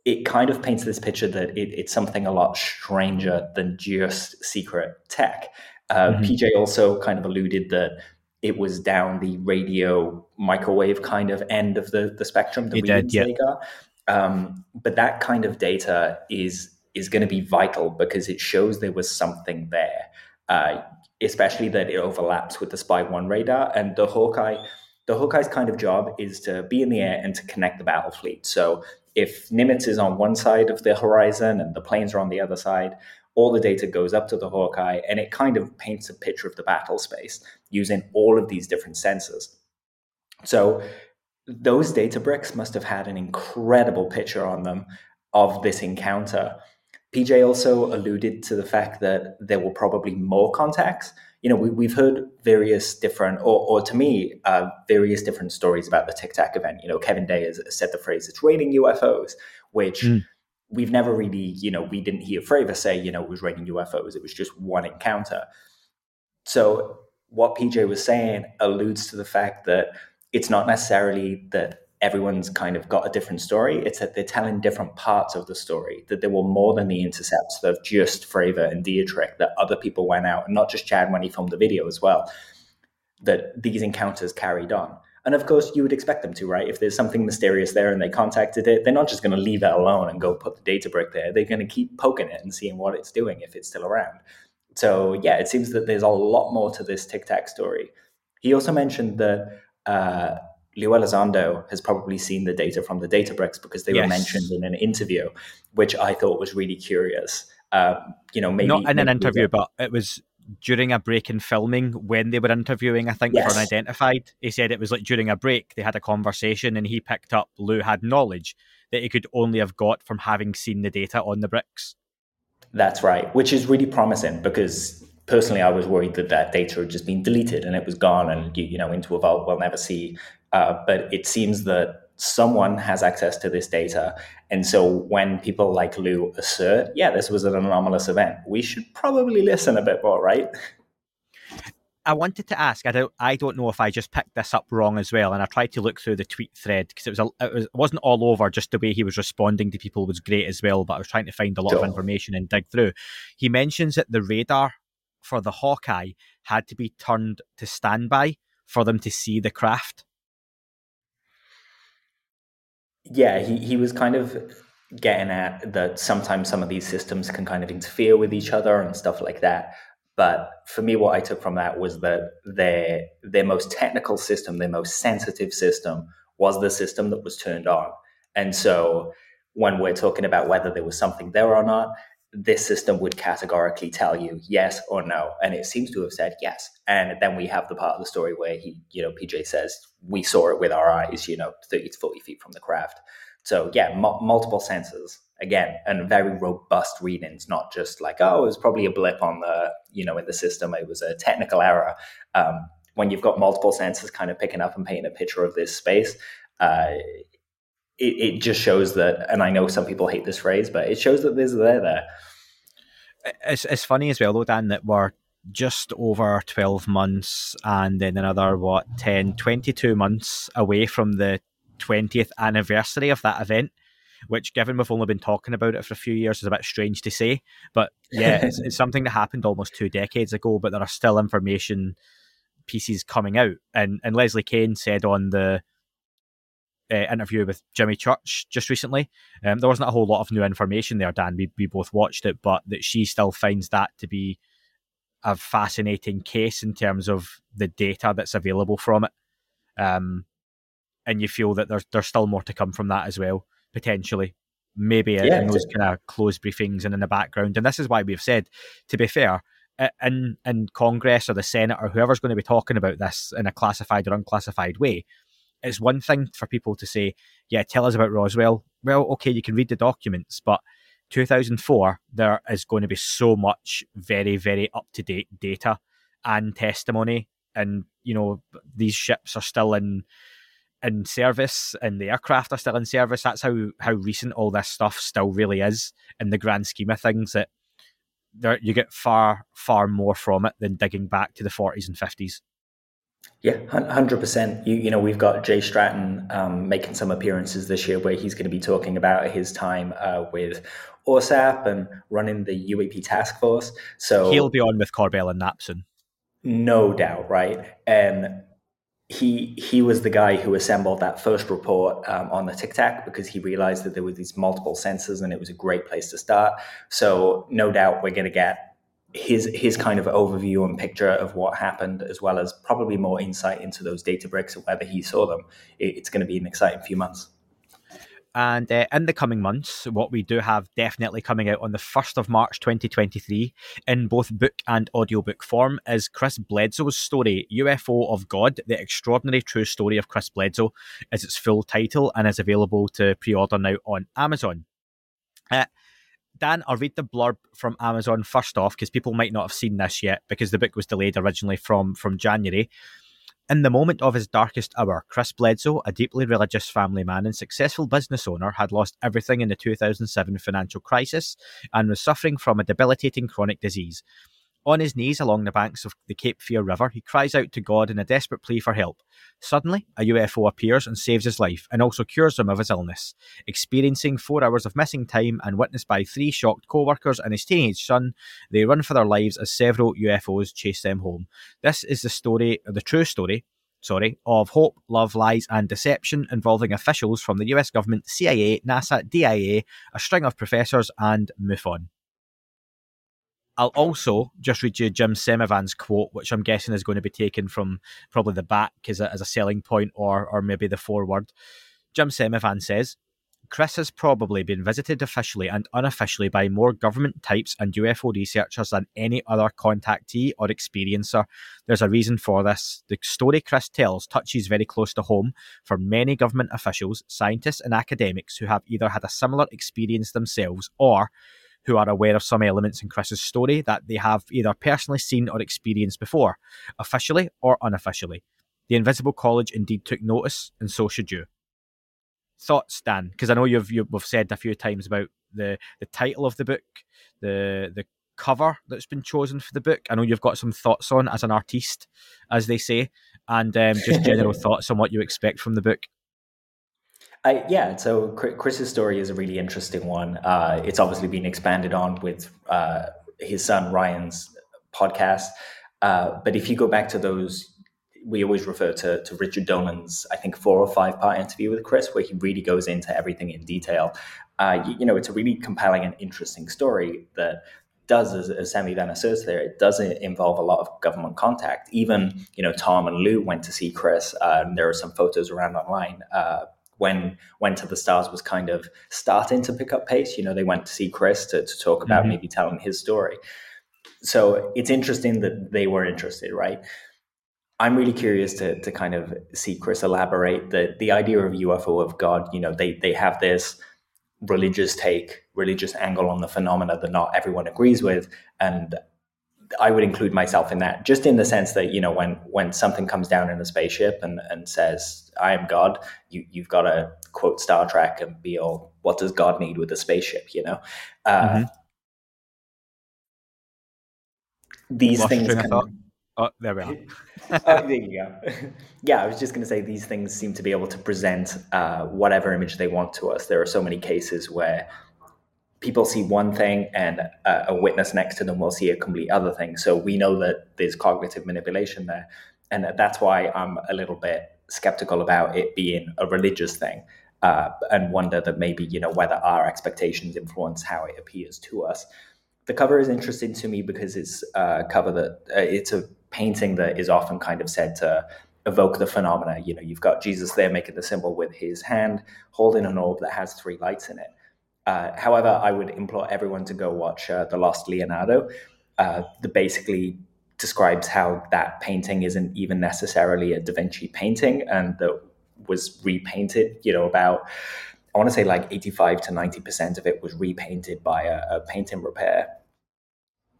it kind of paints this picture that it, it's something a lot stranger than just secret tech. Uh, mm-hmm. PJ also kind of alluded that it was down the radio microwave kind of end of the, the spectrum, the did, yeah. got. Um, but that kind of data is is going to be vital because it shows there was something there. Uh, especially that it overlaps with the Spy One radar and the Hawkeye. The Hawkeye's kind of job is to be in the air and to connect the battle fleet. So if Nimitz is on one side of the horizon and the planes are on the other side, all the data goes up to the Hawkeye and it kind of paints a picture of the battle space using all of these different sensors. So those data bricks must have had an incredible picture on them of this encounter PJ also alluded to the fact that there were probably more contacts. You know, we, have heard various different, or, or to me, uh, various different stories about the Tic Tac event. You know, Kevin Day has said the phrase, it's raining UFOs, which mm. we've never really, you know, we didn't hear Fravor say, you know, it was raining UFOs. It was just one encounter. So what PJ was saying alludes to the fact that it's not necessarily that everyone's kind of got a different story. It's that they're telling different parts of the story, that there were more than the intercepts of just Fravor and Dietrich, that other people went out, and not just Chad when he filmed the video as well, that these encounters carried on. And of course, you would expect them to, right? If there's something mysterious there and they contacted it, they're not just going to leave it alone and go put the data brick there. They're going to keep poking it and seeing what it's doing if it's still around. So, yeah, it seems that there's a lot more to this Tic Tac story. He also mentioned that uh, Lou Elizondo has probably seen the data from the data bricks because they yes. were mentioned in an interview, which I thought was really curious. Uh, you know, maybe not in maybe an interview, but it was during a break in filming when they were interviewing. I think yes. for Unidentified, he said it was like during a break they had a conversation, and he picked up Lou had knowledge that he could only have got from having seen the data on the bricks. That's right, which is really promising because personally, I was worried that that data had just been deleted and it was gone and you, you know into a vault we'll never see uh, but it seems that someone has access to this data. And so when people like Lou assert, yeah, this was an anomalous event, we should probably listen a bit more, right? I wanted to ask. I don't. I don't know if I just picked this up wrong as well. And I tried to look through the tweet thread because it was. A, it was. It wasn't all over. Just the way he was responding to people was great as well. But I was trying to find a lot of information and dig through. He mentions that the radar for the Hawkeye had to be turned to standby for them to see the craft. Yeah, he, he was kind of getting at that sometimes some of these systems can kind of interfere with each other and stuff like that. But for me, what I took from that was that their their most technical system, their most sensitive system, was the system that was turned on. And so when we're talking about whether there was something there or not, this system would categorically tell you yes or no. And it seems to have said yes. And then we have the part of the story where he, you know, PJ says, we saw it with our eyes, you know, 30 to 40 feet from the craft. So yeah, m- multiple sensors again, and very robust readings, not just like, oh, it was probably a blip on the, you know, in the system. It was a technical error. Um, when you've got multiple sensors kind of picking up and painting a picture of this space, uh, it, it just shows that, and I know some people hate this phrase, but it shows that there's there there. It's, it's funny as well, though, Dan, that we're just over 12 months and then another, what, 10, 22 months away from the 20th anniversary of that event, which, given we've only been talking about it for a few years, is a bit strange to say. But yeah, it's, it's something that happened almost two decades ago, but there are still information pieces coming out. And, and Leslie Kean said on the uh, interview with Jimmy Church just recently. Um, there wasn't a whole lot of new information there, Dan. We, we both watched it, but that she still finds that to be a fascinating case in terms of the data that's available from it. Um, and you feel that there's there's still more to come from that as well, potentially. Maybe yeah, in those kind of closed briefings and in the background. And this is why we've said, to be fair, in in Congress or the Senate or whoever's going to be talking about this in a classified or unclassified way, it's one thing for people to say, yeah, tell us about Roswell. Well, okay, you can read the documents, but 2004, there is going to be so much very, very up to date data and testimony. And, you know, these ships are still in in service and the aircraft are still in service. That's how, how recent all this stuff still really is in the grand scheme of things that there you get far, far more from it than digging back to the 40s and 50s. Yeah, hundred percent. You you know we've got Jay Stratton um, making some appearances this year where he's going to be talking about his time uh, with AAWSAP and running the UAP task force. So he'll be on with Corbell and Napson, no doubt, right? And he he was the guy who assembled that first report um, on the Tic Tac because he realized that there were these multiple sensors and it was a great place to start. So no doubt we're going to get his his kind of overview and picture of what happened, as well as probably more insight into those data bricks and whether he saw them. it's going to be an exciting few months. And uh, in the coming months, what we do have definitely coming out on the 1st of March 2023 in both book and audiobook form is Chris Bledsoe's story, UFO of God, The Extraordinary True Story of Chris Bledsoe, is its full title and is available to pre order now on Amazon. Uh, Dan, I'll read the blurb from Amazon first off because people might not have seen this yet because the book was delayed originally from from January. In the moment of his darkest hour, Chris Bledsoe, a deeply religious family man and successful business owner, had lost everything in the 2007 financial crisis and was suffering from a debilitating chronic disease. On his knees along the banks of the Cape Fear River, he cries out to God in a desperate plea for help. Suddenly, a UFO appears and saves his life and also cures him of his illness. Experiencing four hours of missing time and witnessed by three shocked co workers and his teenage son, they run for their lives as several UFOs chase them home. This is the story, the true story, sorry, of hope, love, lies, and deception involving officials from the US government, CIA, NASA, DIA, a string of professors, and MUFON. I'll also just read you Jim Semivan's quote, which I'm guessing is going to be taken from probably the back as a, as a selling point or, or maybe the foreword. Jim Semivan says, Chris has probably been visited officially and unofficially by more government types and UFO researchers than any other contactee or experiencer. There's a reason for this. The story Chris tells touches very close to home for many government officials, scientists, and academics who have either had a similar experience themselves or who are aware of some elements in Chris's story that they have either personally seen or experienced before, officially or unofficially. The Invisible College indeed took notice, and so should you. Thoughts, Dan? Because I know you've you've said a few times about the the title of the book, the the cover that's been chosen for the book. I know you've got some thoughts on as an artiste, as they say, and um, just general thoughts on what you expect from the book. Yeah, so Chris's story is a really interesting one. Uh, it's obviously been expanded on with uh, his son Ryan's podcast. Uh, but if you go back to those, we always refer to, to Richard Dolan's, I think, four or five part interview with Chris, where he really goes into everything in detail. Uh, you, you, know, it's a really compelling and interesting story that does, as, as Semivan asserts there, it does involve a lot of government contact. Even, you know, Tom and Lou went to see Chris. Uh, and there are some photos around online when when to the stars was kind of starting to pick up pace you know they went to see chris to, to talk about mm-hmm. maybe telling his story. So it's interesting that they were interested right? I'm really curious to, to kind of see chris elaborate the, the idea of ufo of god. You know they, they have this religious take religious angle on the phenomena that not everyone agrees with and I would include myself in that, just in the sense that you know when when something comes down in a spaceship and and says I am God, you you've got to quote Star Trek and be all, what does God need with a spaceship? You know, uh, mm-hmm. these Lost things. Can, oh, there we are. oh, there you go. yeah, I was just going to say these things seem to be able to present uh, whatever image they want to us. There are so many cases where people see one thing and a, a, witness next to them will see a complete other thing. So we know that there's cognitive manipulation there. And that's why I'm a little bit skeptical about it being a religious thing uh, and wonder that maybe, you know, whether our expectations influence how it appears to us. The cover is interesting to me because it's a cover that uh, it's a painting that is often kind of said to evoke the phenomena. You know, you've got Jesus there making the symbol with his hand, holding an orb that has three lights in it uh, however, I would implore everyone to go watch uh, The Lost Leonardo. Uh, that basically describes how that painting isn't even necessarily a Da Vinci painting and that was repainted, you know, about, I want to say like 85 to 90% of it was repainted by a, a painting repair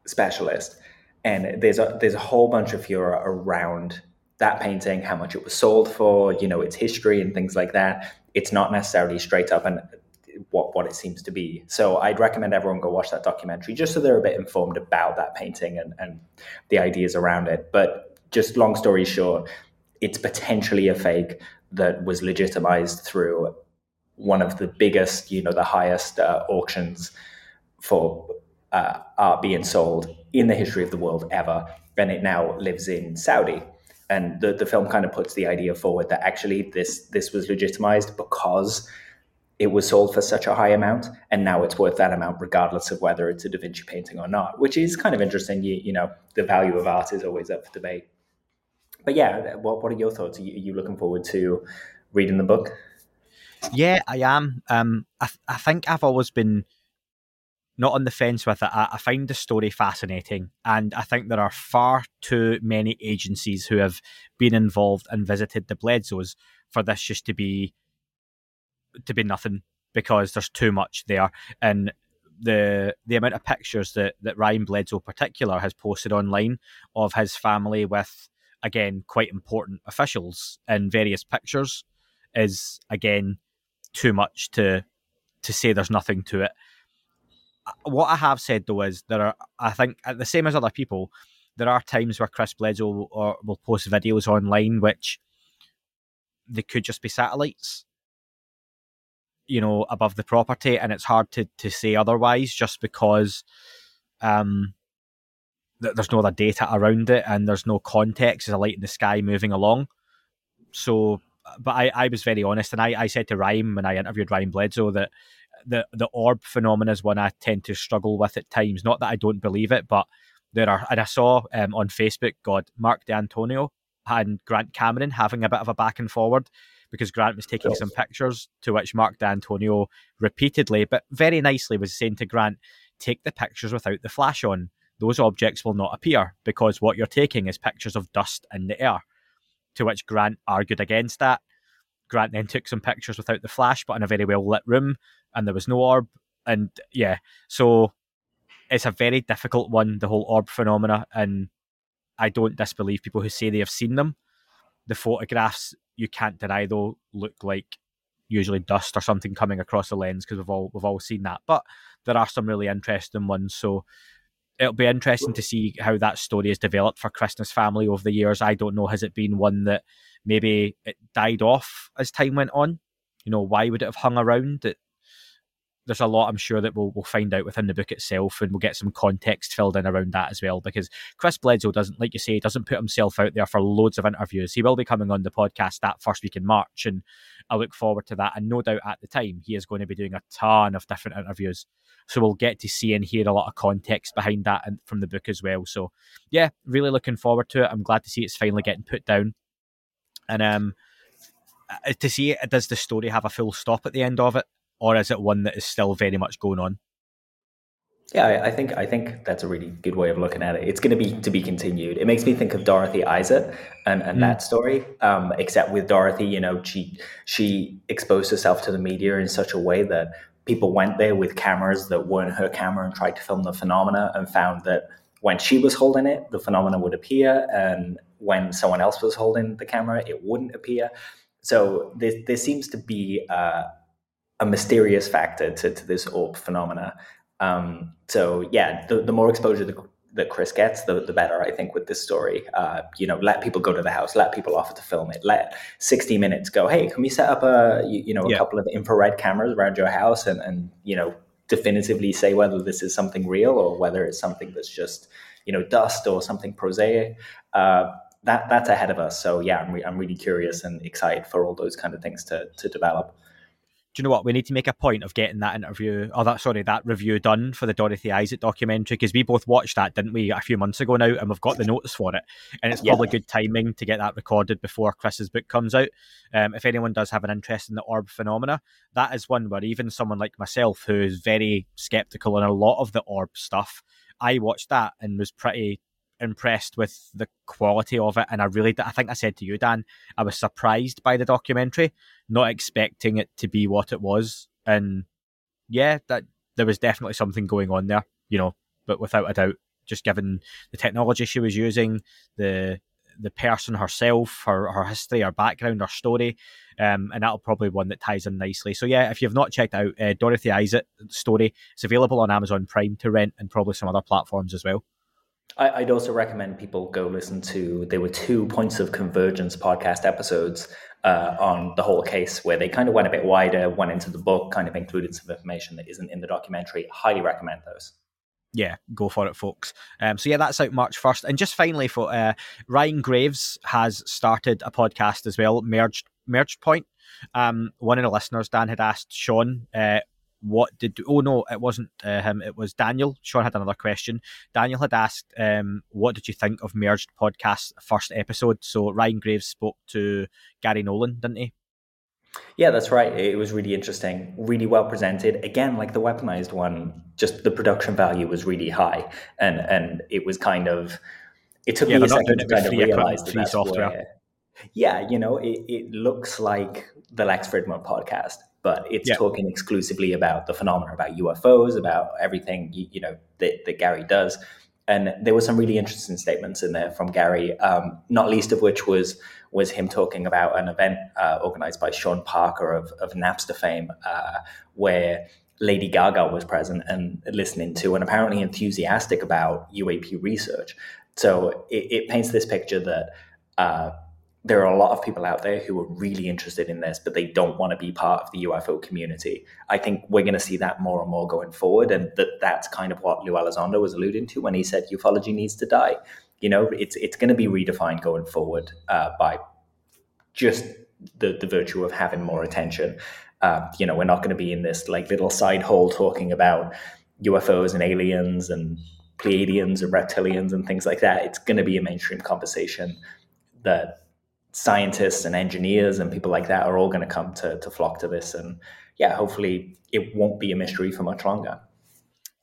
specialist. And there's a, there's a whole bunch of furor around that painting, how much it was sold for, you know, its history and things like that. It's not necessarily straight up and what what it seems to be. So I'd recommend everyone go watch that documentary just so they're a bit informed about that painting and, and the ideas around it. But just long story short, it's potentially a fake that was legitimized through one of the biggest, you know, the highest uh, auctions for uh, art being sold in the history of the world ever, and it now lives in Saudi. And the, the film kind of puts the idea forward that actually this this was legitimized because it was sold for such a high amount, and now it's worth that amount regardless of whether it's a Da Vinci painting or not, which is kind of interesting. You, you know, the value of art is always up for debate. But yeah, what what are your thoughts? Are you, are you looking forward to reading the book? Yeah, I am. Um, I, th- I think I've always been not on the fence with it. I, I, find the story fascinating, and I think there are far too many agencies who have been involved and visited the Bledsoes for this just to be to be nothing because there's too much there, and the the amount of pictures that that Ryan Bledsoe, particular, has posted online of his family with again quite important officials in various pictures is again too much to to say there's nothing to it. Uh, what I have said though is there are I think uh, the same as other people, there are times where Chris Bledsoe will, or, will post videos online which they could just be satellites, you know, above the property, and it's hard to to say otherwise just because um there's no other data around it and there's no context as a light in the sky moving along. So but I, I was very honest, and I, I said to Ryan when I interviewed Ryan Bledsoe that the the orb phenomenon is one I tend to struggle with at times. Not that I don't believe it, but there are, and I saw um, on Facebook, God, Mark D'Antonio and Grant Cameron having a bit of a back and forward because Grant was taking yes. some pictures to which Mark D'Antonio repeatedly, but very nicely, was saying to Grant, take the pictures without the flash on. Those objects will not appear because what you're taking is pictures of dust in the air to which Grant argued against that. Grant then took some pictures without the flash, but in a very well lit room, and there was no orb. And yeah, so it's a very difficult one, the whole orb phenomena. And I don't disbelieve people who say they have seen them. The photographs, you can't deny, though, look like usually dust or something coming across the lens because we've all we've all seen that. But there are some really interesting ones. So it'll be interesting to see how that story has developed for Kristina's family over the years. I don't know, has it been one that maybe it died off as time went on? You know, why would it have hung around? It, there's a lot I'm sure that we'll, we'll find out within the book itself and we'll get some context filled in around that as well because Chris Bledsoe doesn't like you say doesn't put himself out there for loads of interviews. He will be coming on the podcast that first week in March and I look forward to that. And no doubt at the time he is going to be doing a ton of different interviews. So we'll get to see and hear a lot of context behind that and from the book as well. So yeah really looking forward to it. I'm glad to see it's finally getting put down. And um uh, to see it, does the story have a full stop at the end of it or is it one that is still very much going on? Yeah, I think I think that's a really good way of looking at it. It's going to be to be continued. It makes me think of Dorothy Izzatt and, and mm. that story. Um, except with Dorothy, you know, she she exposed herself to the media in such a way that people went there with cameras that weren't her camera and tried to film the phenomena and found that when she was holding it, the phenomena would appear, and when someone else was holding the camera, it wouldn't appear. So there, there seems to be uh, a mysterious factor to, to this orb phenomena. Um, so yeah, the, the more exposure the, that Chris gets, the, the better I think with this story. Uh, you know, let people go to the house, let people offer to film it, let 60 minutes go. Hey, can we set up a you, you know a yeah. couple of infrared cameras around your house and and you know definitively say whether this is something real or whether it's something that's just you know dust or something prosaic. Uh, that that's ahead of us. So yeah, I'm, re- I'm really curious and excited for all those kind of things to to develop do you know what? We need to make a point of getting that interview, or that sorry, that review done for the Dorothy Izzatt documentary because we both watched that, didn't we, a few months ago now, and we've got the notes for it, and it's yeah. probably good timing to get that recorded before Chris's book comes out. Um, if anyone does have an interest in the orb phenomena, that is one where even someone like myself, who is very skeptical on a lot of the orb stuff, I watched that and was pretty impressed with the quality of it, and I really, I think I said to you, Dan, I was surprised by the documentary, not expecting it to be what it was, and yeah, that there was definitely something going on there, you know, but without a doubt, just given the technology she was using, the the person herself, her her history, her background, her story, um, and that'll probably one that ties in nicely. So yeah, if you've not checked out uh, Dorothy Izzatt story, it's available on Amazon Prime to rent and probably some other platforms as well. I, would also recommend people go listen to. There were two points of convergence podcast episodes uh, on the whole case where they kind of went a bit wider, went into the book, kind of included some information that isn't in the documentary. Highly recommend those yeah, go for it, folks. Um, so yeah, that's out March first. And just finally, for uh, Ryan Graves has started a podcast as well, merged merged point. Um, one of the listeners, Dan, had asked Sean, uh, what did oh no it wasn't uh, him it was daniel. Sean had another question. Daniel had asked um, what did you think of merged podcast first episode? So ryan graves spoke to gary nolan didn't he? Yeah that's right. It was really interesting really well presented. Again like the weaponized one just the production value was really high. And and it was kind of it took yeah, me a second to kind of realize that that's software. Where, yeah you know it, it looks like the lex fridman podcast but it's yeah. talking exclusively about the phenomena, about UFOs, about everything you, you know that, that, Gary does. And there were some really interesting statements in there from Gary, um, not least of which was was him talking about an event uh, organized by Sean Parker of, of Napster fame, uh, where Lady Gaga was present and listening to, and apparently enthusiastic about UAP research. So it, it paints this picture that. Uh, there are a lot of people out there who are really interested in this, but they don't want to be part of the UFO community. I think we're going to see that more and more going forward, and that that's kind of what Lou Elizondo was alluding to when he said ufology needs to die. You know, it's it's going to be redefined going forward uh, by just the the virtue of having more attention. Uh, you know, we're not going to be in this like little side hole talking about UFOs and aliens and Pleiadians and reptilians and things like that. It's going to be a mainstream conversation that scientists and engineers and people like that are all going to come to, flock to this. And yeah, hopefully it won't be a mystery for much longer.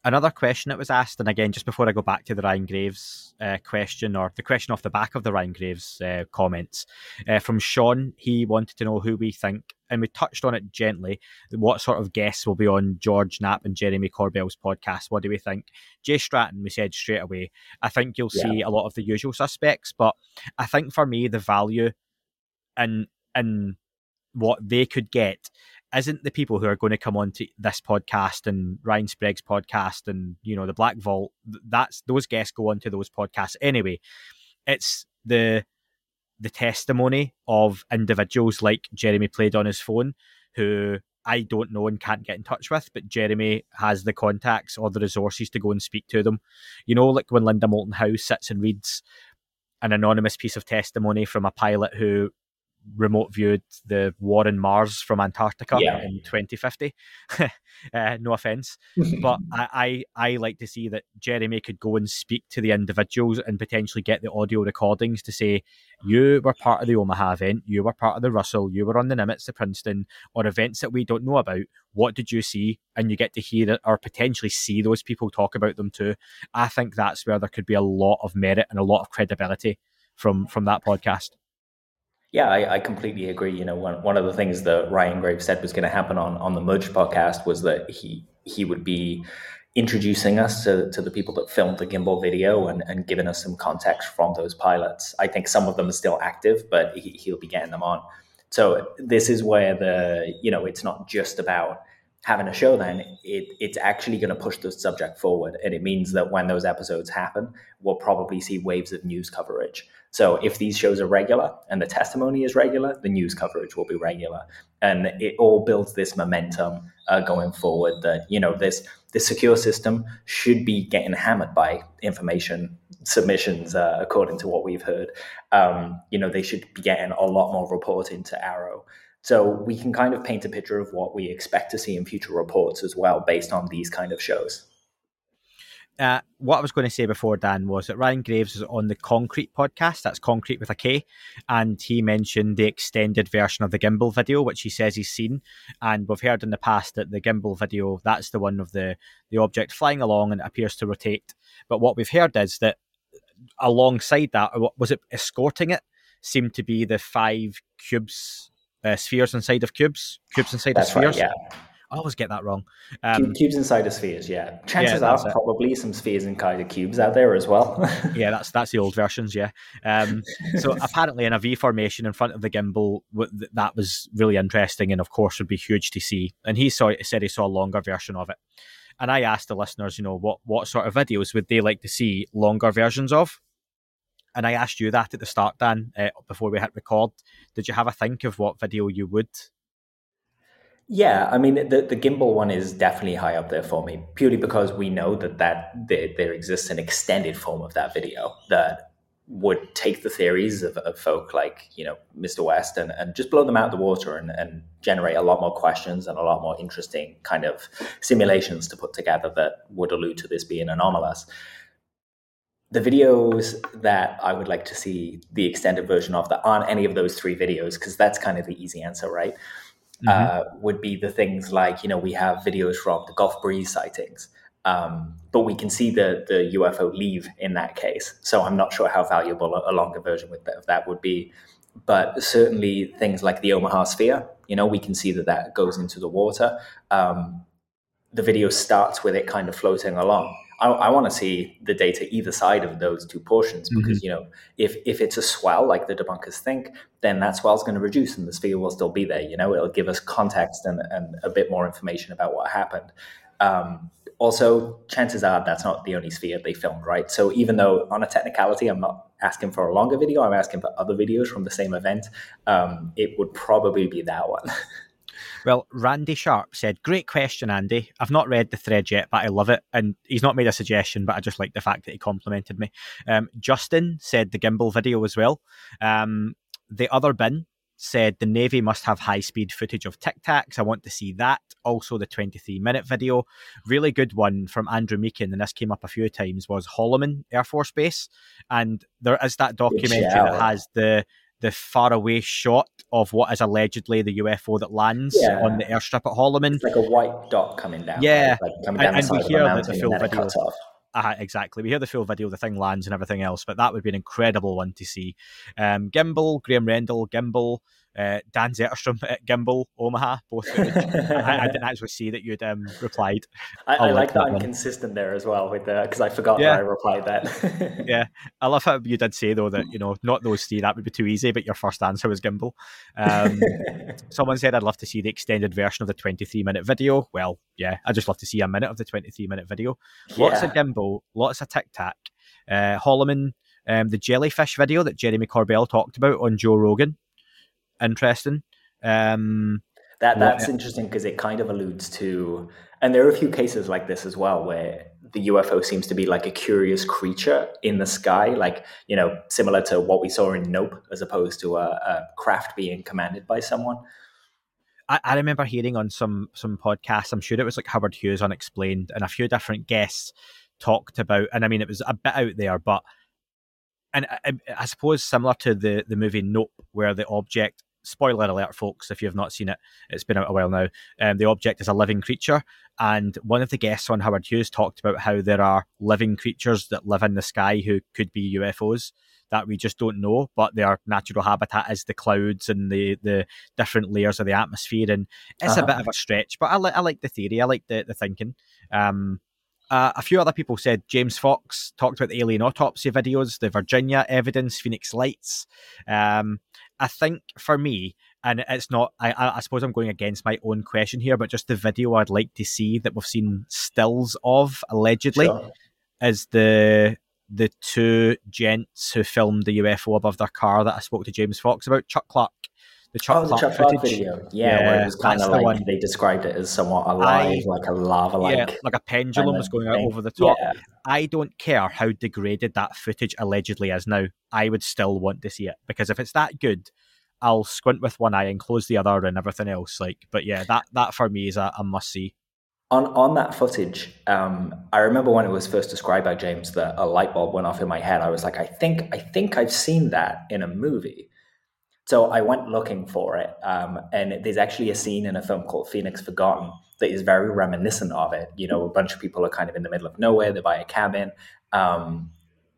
Another question that was asked, and again, just before I go back to the Ryan Graves uh, question, or the question off the back of the Ryan Graves uh, comments, uh, from Sean, he wanted to know who we think, and we touched on it gently, what sort of guests will be on George Knapp and Jeremy Corbell's podcast. What do we think? Jay Stratton, we said straight away. I think you'll yeah. see a lot of the usual suspects, but I think for me, the value and and what they could get isn't the people who are going to come on to this podcast and Ryan Sprague's podcast and you know the Black Vault. That's those guests go on to those podcasts anyway. It's the the testimony of individuals like Jeremy played on his phone who I don't know and can't get in touch with, but Jeremy has the contacts or the resources to go and speak to them. You know, like when Linda Moulton Howe sits and reads an anonymous piece of testimony from a pilot who remote viewed the war in Mars from Antarctica yeah. in 2050. uh, no offense, but I, I, I like to see that Jeremy could go and speak to the individuals and potentially get the audio recordings to say you were part of the Omaha event, you were part of the Russell, you were on the Nimitz to Princeton, or events that we don't know about. What did you see? And you get to hear it or potentially see those people talk about them too. I think that's where there could be a lot of merit and a lot of credibility from from that podcast. Yeah, I, I, completely agree. You know, one, one of the things that Ryan Graves said was going to happen on, on the Merge podcast was that he he would be introducing us to, to the people that filmed the gimbal video and, and giving us some context from those pilots. I think some of them are still active, but he, he'll be getting them on. So this is where the, you know, it's not just about having a show then it, it's actually going to push the subject forward and it means that when those episodes happen we'll probably see waves of news coverage so if these shows are regular and the testimony is regular the news coverage will be regular and it all builds this momentum uh, going forward that you know this this secure system should be getting hammered by information submissions uh, according to what we've heard um, you know they should be getting a lot more reporting to AARO. so we can kind of paint a picture of what we expect to see in future reports as well, based on these kind of shows. Uh, what I was going to say before, Dan, was that Ryan Graves is on the Konkrete podcast. That's Konkrete with a K. And he mentioned the extended version of the gimbal video, which he says he's seen. And we've heard in the past that the gimbal video, that's the one of the, the object flying along and it appears to rotate. But what we've heard is that alongside that, was it escorting it, seemed to be the five cubes uh, spheres inside of cubes, cubes inside That's of spheres. Right, yeah. I always get that wrong. Um, cubes inside of spheres, yeah. Chances yeah, are probably some spheres inside of cubes out there as well. yeah, that's that's the old versions, yeah. Um, so apparently in a V formation in front of the gimbal, that was really interesting, and of course would be huge to see. And he saw said he saw a longer version of it. and I asked the listeners, you know, what what sort of videos would they like to see longer versions of? And I asked you that at the start, Dan, uh, before we hit record. Did you have a think of what video you would? Yeah, I mean, the, the gimbal one is definitely high up there for me, purely because we know that, that there, there exists an extended form of that video that would take the theories of, of folk like, you know, Mr. West and, and just blow them out of the water and, and generate a lot more questions and a lot more interesting kind of simulations to put together that would allude to this being anomalous the videos that I would like to see the extended version of that aren't any of those three videos, because that's kind of the easy answer, right? Mm-hmm. Uh, would be the things like, you know, we have videos from the Gulf Breeze sightings, um, but we can see the, the UFO leave in that case. So I'm not sure how valuable a, a longer version of that would be. But certainly things like the Omaha Sphere, you know, we can see that that goes into the water. Um, the video starts with it kind of floating along I, I want to see the data either side of those two portions because mm-hmm. you know if if it's a swell like the debunkers think, then that swell is going to reduce and the sphere will still be there. You know, it'll give us context and, and a bit more information about what happened. Um, also, chances are that's not the only sphere they filmed, right? So even though on a technicality, I'm not asking for a longer video, I'm asking for other videos from the same event. Um, it would probably be that one. Well, Randy Sharp said, Great question, Andy. I've not read the thread yet, but I love it. And he's not made a suggestion, but I just like the fact that he complimented me. Um, Justin said the gimbal video as well. Um, the other bin said the Navy must have high speed footage of Tic Tacs. I want to see that. Also, the 23 minute video. Really good one from Andrew Meakin, and this came up a few times, was Holloman Air Force Base. And there is that documentary that has the the faraway shot of what is allegedly the UFO that lands yeah. on the airstrip at Holloman. It's like a white dot coming down. Yeah, right? like coming down and, and we hear the, the full video. Uh, exactly. We hear the full video, the thing lands and everything else, but that would be an incredible one to see. Um, Gimbal, Graham Rendell, Gimbal, uh, Dan Zetterstrom at Gimbal, Omaha. Both. I, I, didn't actually see that you'd um, replied. I, I like that, that I'm consistent there as well with because I forgot yeah. that I replied that. yeah, I love how you did say though that you know not those three that would be too easy, but your first answer was Gimbal. Um, someone said I'd love to see the extended version of the 23 minute video. Well, yeah, I just love to see a minute of the 23 minute video. Lots yeah. of Gimbal, lots of Tic Tac. Uh, Holloman, um, the jellyfish video that Jeremy Corbell talked about on Joe Rogan interesting. Um, that that's interesting because it kind of alludes to, and there are a few cases like this as well where the UFO seems to be like a curious creature in the sky, like you know, similar to what we saw in Nope, as opposed to a, a craft being commanded by someone. I, I, remember hearing on some some podcasts. I'm sure it was like Howard Hughes Unexplained, and a few different guests talked about. And I mean, it was a bit out there, but and I, I, suppose similar to the the movie Nope, where the object spoiler alert, folks, if you have not seen it, it's been out a while now. Um, the object is a living creature, and one of the guests on Howard Hughes talked about how there are living creatures that live in the sky who could be UFOs that we just don't know, but their natural habitat is the clouds and the the different layers of the atmosphere, and it's uh-huh. a bit of a stretch, but I like I like the theory, I like the the thinking. Um, uh, a few other people said James Fox talked about the alien autopsy videos, the Varginha evidence, Phoenix Lights. Um, I think for me, and it's not, I, I suppose I'm going against my own question here, but just the video I'd like to see that we've seen stills of allegedly sure. is the the two gents who filmed the UFO above their car that I spoke to James Fox about, Chuck Clark. The Chuck oh, Clark, the Chuck Clark video. Yeah, yeah, where it was kind of like one. they described it as somewhat alive, I, like a lava like. Yeah, like a pendulum was going out over the top. Yeah. I don't care how degraded that footage allegedly is now. I would still want to see it because if it's that good, I'll squint with one eye and close the other and everything else. Like, but yeah, that that for me is a, a must see. On on that footage, um, I remember when it was first described by James that a light bulb went off in my head. I was like, I think I think I've seen that in a movie. So I went looking for it, um, and there's actually a scene in a film called Phoenix Forgotten that is very reminiscent of it. You know, a bunch of people are kind of in the middle of nowhere. They buy a cabin. Um,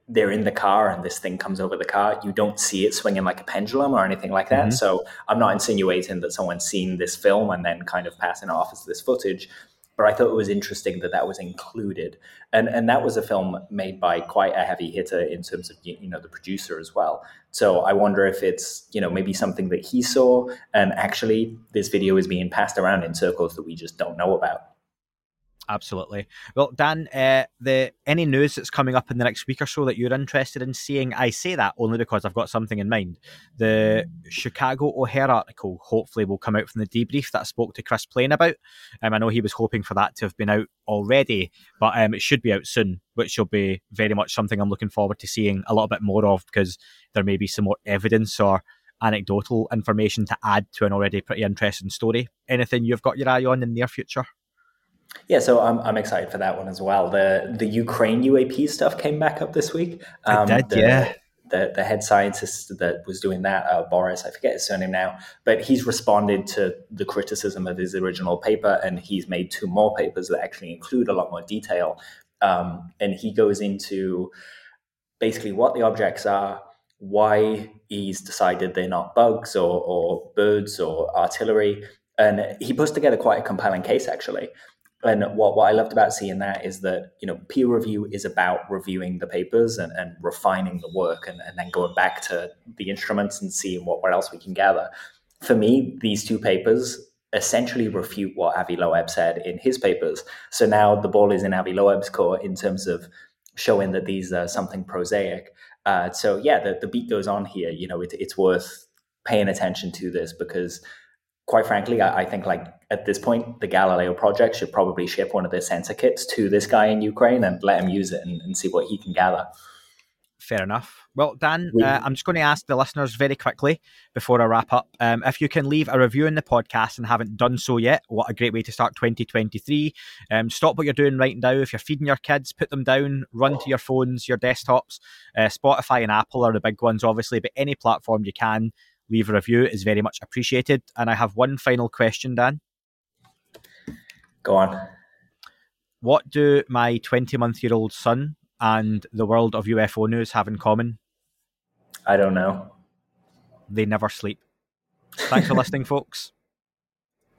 they're in the car and this thing comes over the car, you don't see it swinging like a pendulum or anything like that. Mm-hmm. So I'm not insinuating that someone's seen this film and then kind of passing off as this footage. But I thought it was interesting that that was included, and and that was a film made by quite a heavy hitter in terms of you know the producer as well. So I wonder if it's you know maybe something that he saw, and actually this video is being passed around in circles that we just don't know about. Absolutely. Well, Dan, uh, the any news that's coming up in the next week or so that you're interested in seeing, I say that only because I've got something in mind. The Chicago O'Hare article hopefully will come out from the debrief that I spoke to Chris Plain about. Um, I know he was hoping for that to have been out already, but um, it should be out soon, which will be very much something I'm looking forward to seeing a little bit more of because there may be some more evidence or anecdotal information to add to an already pretty interesting story. Anything you've got your eye on in the near future? Yeah, so I'm, I'm excited for that one as well. The the Ukraine UAP stuff came back up this week. Um, did, the, yeah. The, the head scientist that was doing that, uh, Boris, I forget his surname now, but he's responded to the criticism of his original paper and he's made two more papers that actually include a lot more detail. Um, and he goes into basically what the objects are, why he's decided they're not bugs or, or birds or artillery. And he puts together quite a compelling case, actually. And what, what I loved about seeing that is that, you know, peer review is about reviewing the papers and, and refining the work and, and then going back to the instruments and seeing what, what else we can gather. For me, these two papers essentially refute what Avi Loeb said in his papers. So now the ball is in Avi Loeb's court in terms of showing that these are something prosaic. Uh, so yeah, the, the beat goes on here. You know, it, it's worth paying attention to this because, quite frankly, I, I, think like at this point, the Galileo project should probably ship one of their sensor kits to this guy in Ukraine and let him use it and, and see what he can gather. Fair enough. Well, Dan, uh, I'm just going to ask the listeners very quickly before I wrap up. Um, if you can leave a review in the podcast and haven't done so yet, what a great way to start 2023. Um, stop what you're doing right now. If you're feeding your kids, put them down, run to your phones, your desktops. Uh, Spotify and Apple are the big ones, obviously, but any platform you can leave a review is very much appreciated. And I have one final question, Dan. Go on. What do my 20 month year old son and the world of UFO news have in common? I don't know. They never sleep. Thanks for listening, folks.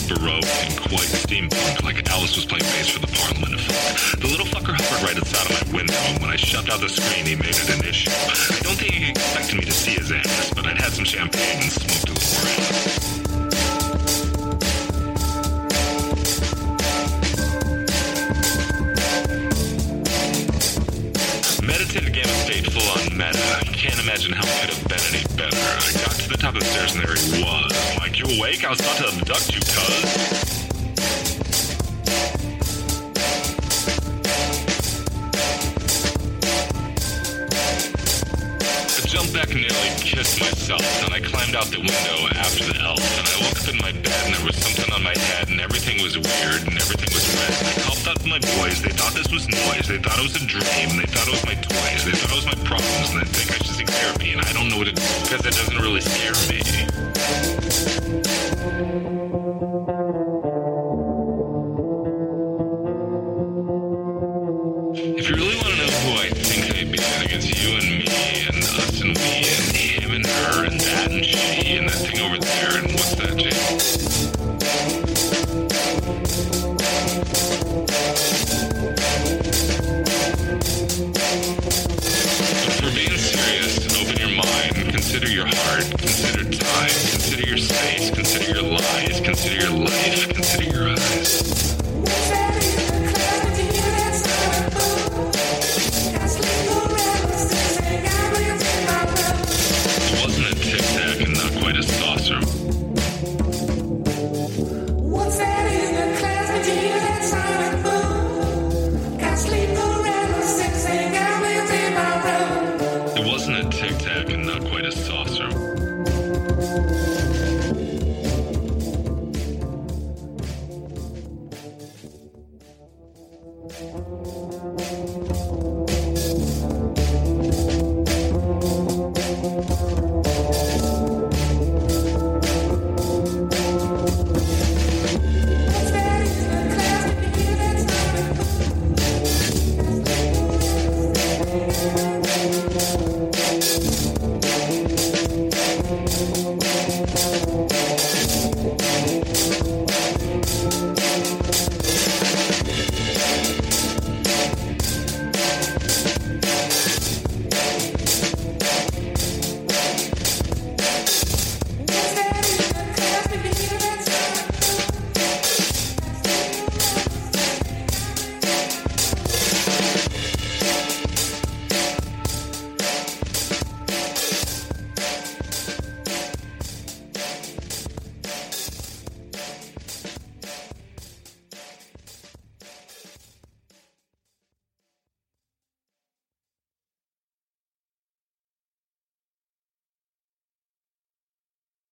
little baroque and quite steampunk, like Alice was playing bass for the Parliament effect. The little fucker hovered right outside of my window, and when I shoved out the screen, he made it an issue. I don't think he expected me to see his ass, but I'd had some champagne and smoked a little Meditative Gamma State full on meta. Can't imagine how it could have been any better. I got to the top of the stairs and there he was. Like, you awake? I was about to abduct you, cuz. Jumped back and nearly kissed myself, and I climbed out the window after the elf, and I woke up in my bed, and there was something on my head, and everything was weird, and everything was red. And I called out to my boys. They thought this was noise. They thought it was a dream. They thought it was my toys. They thought it was my problems, and they think I should seek therapy, and I don't know what it is, because it doesn't really scare me.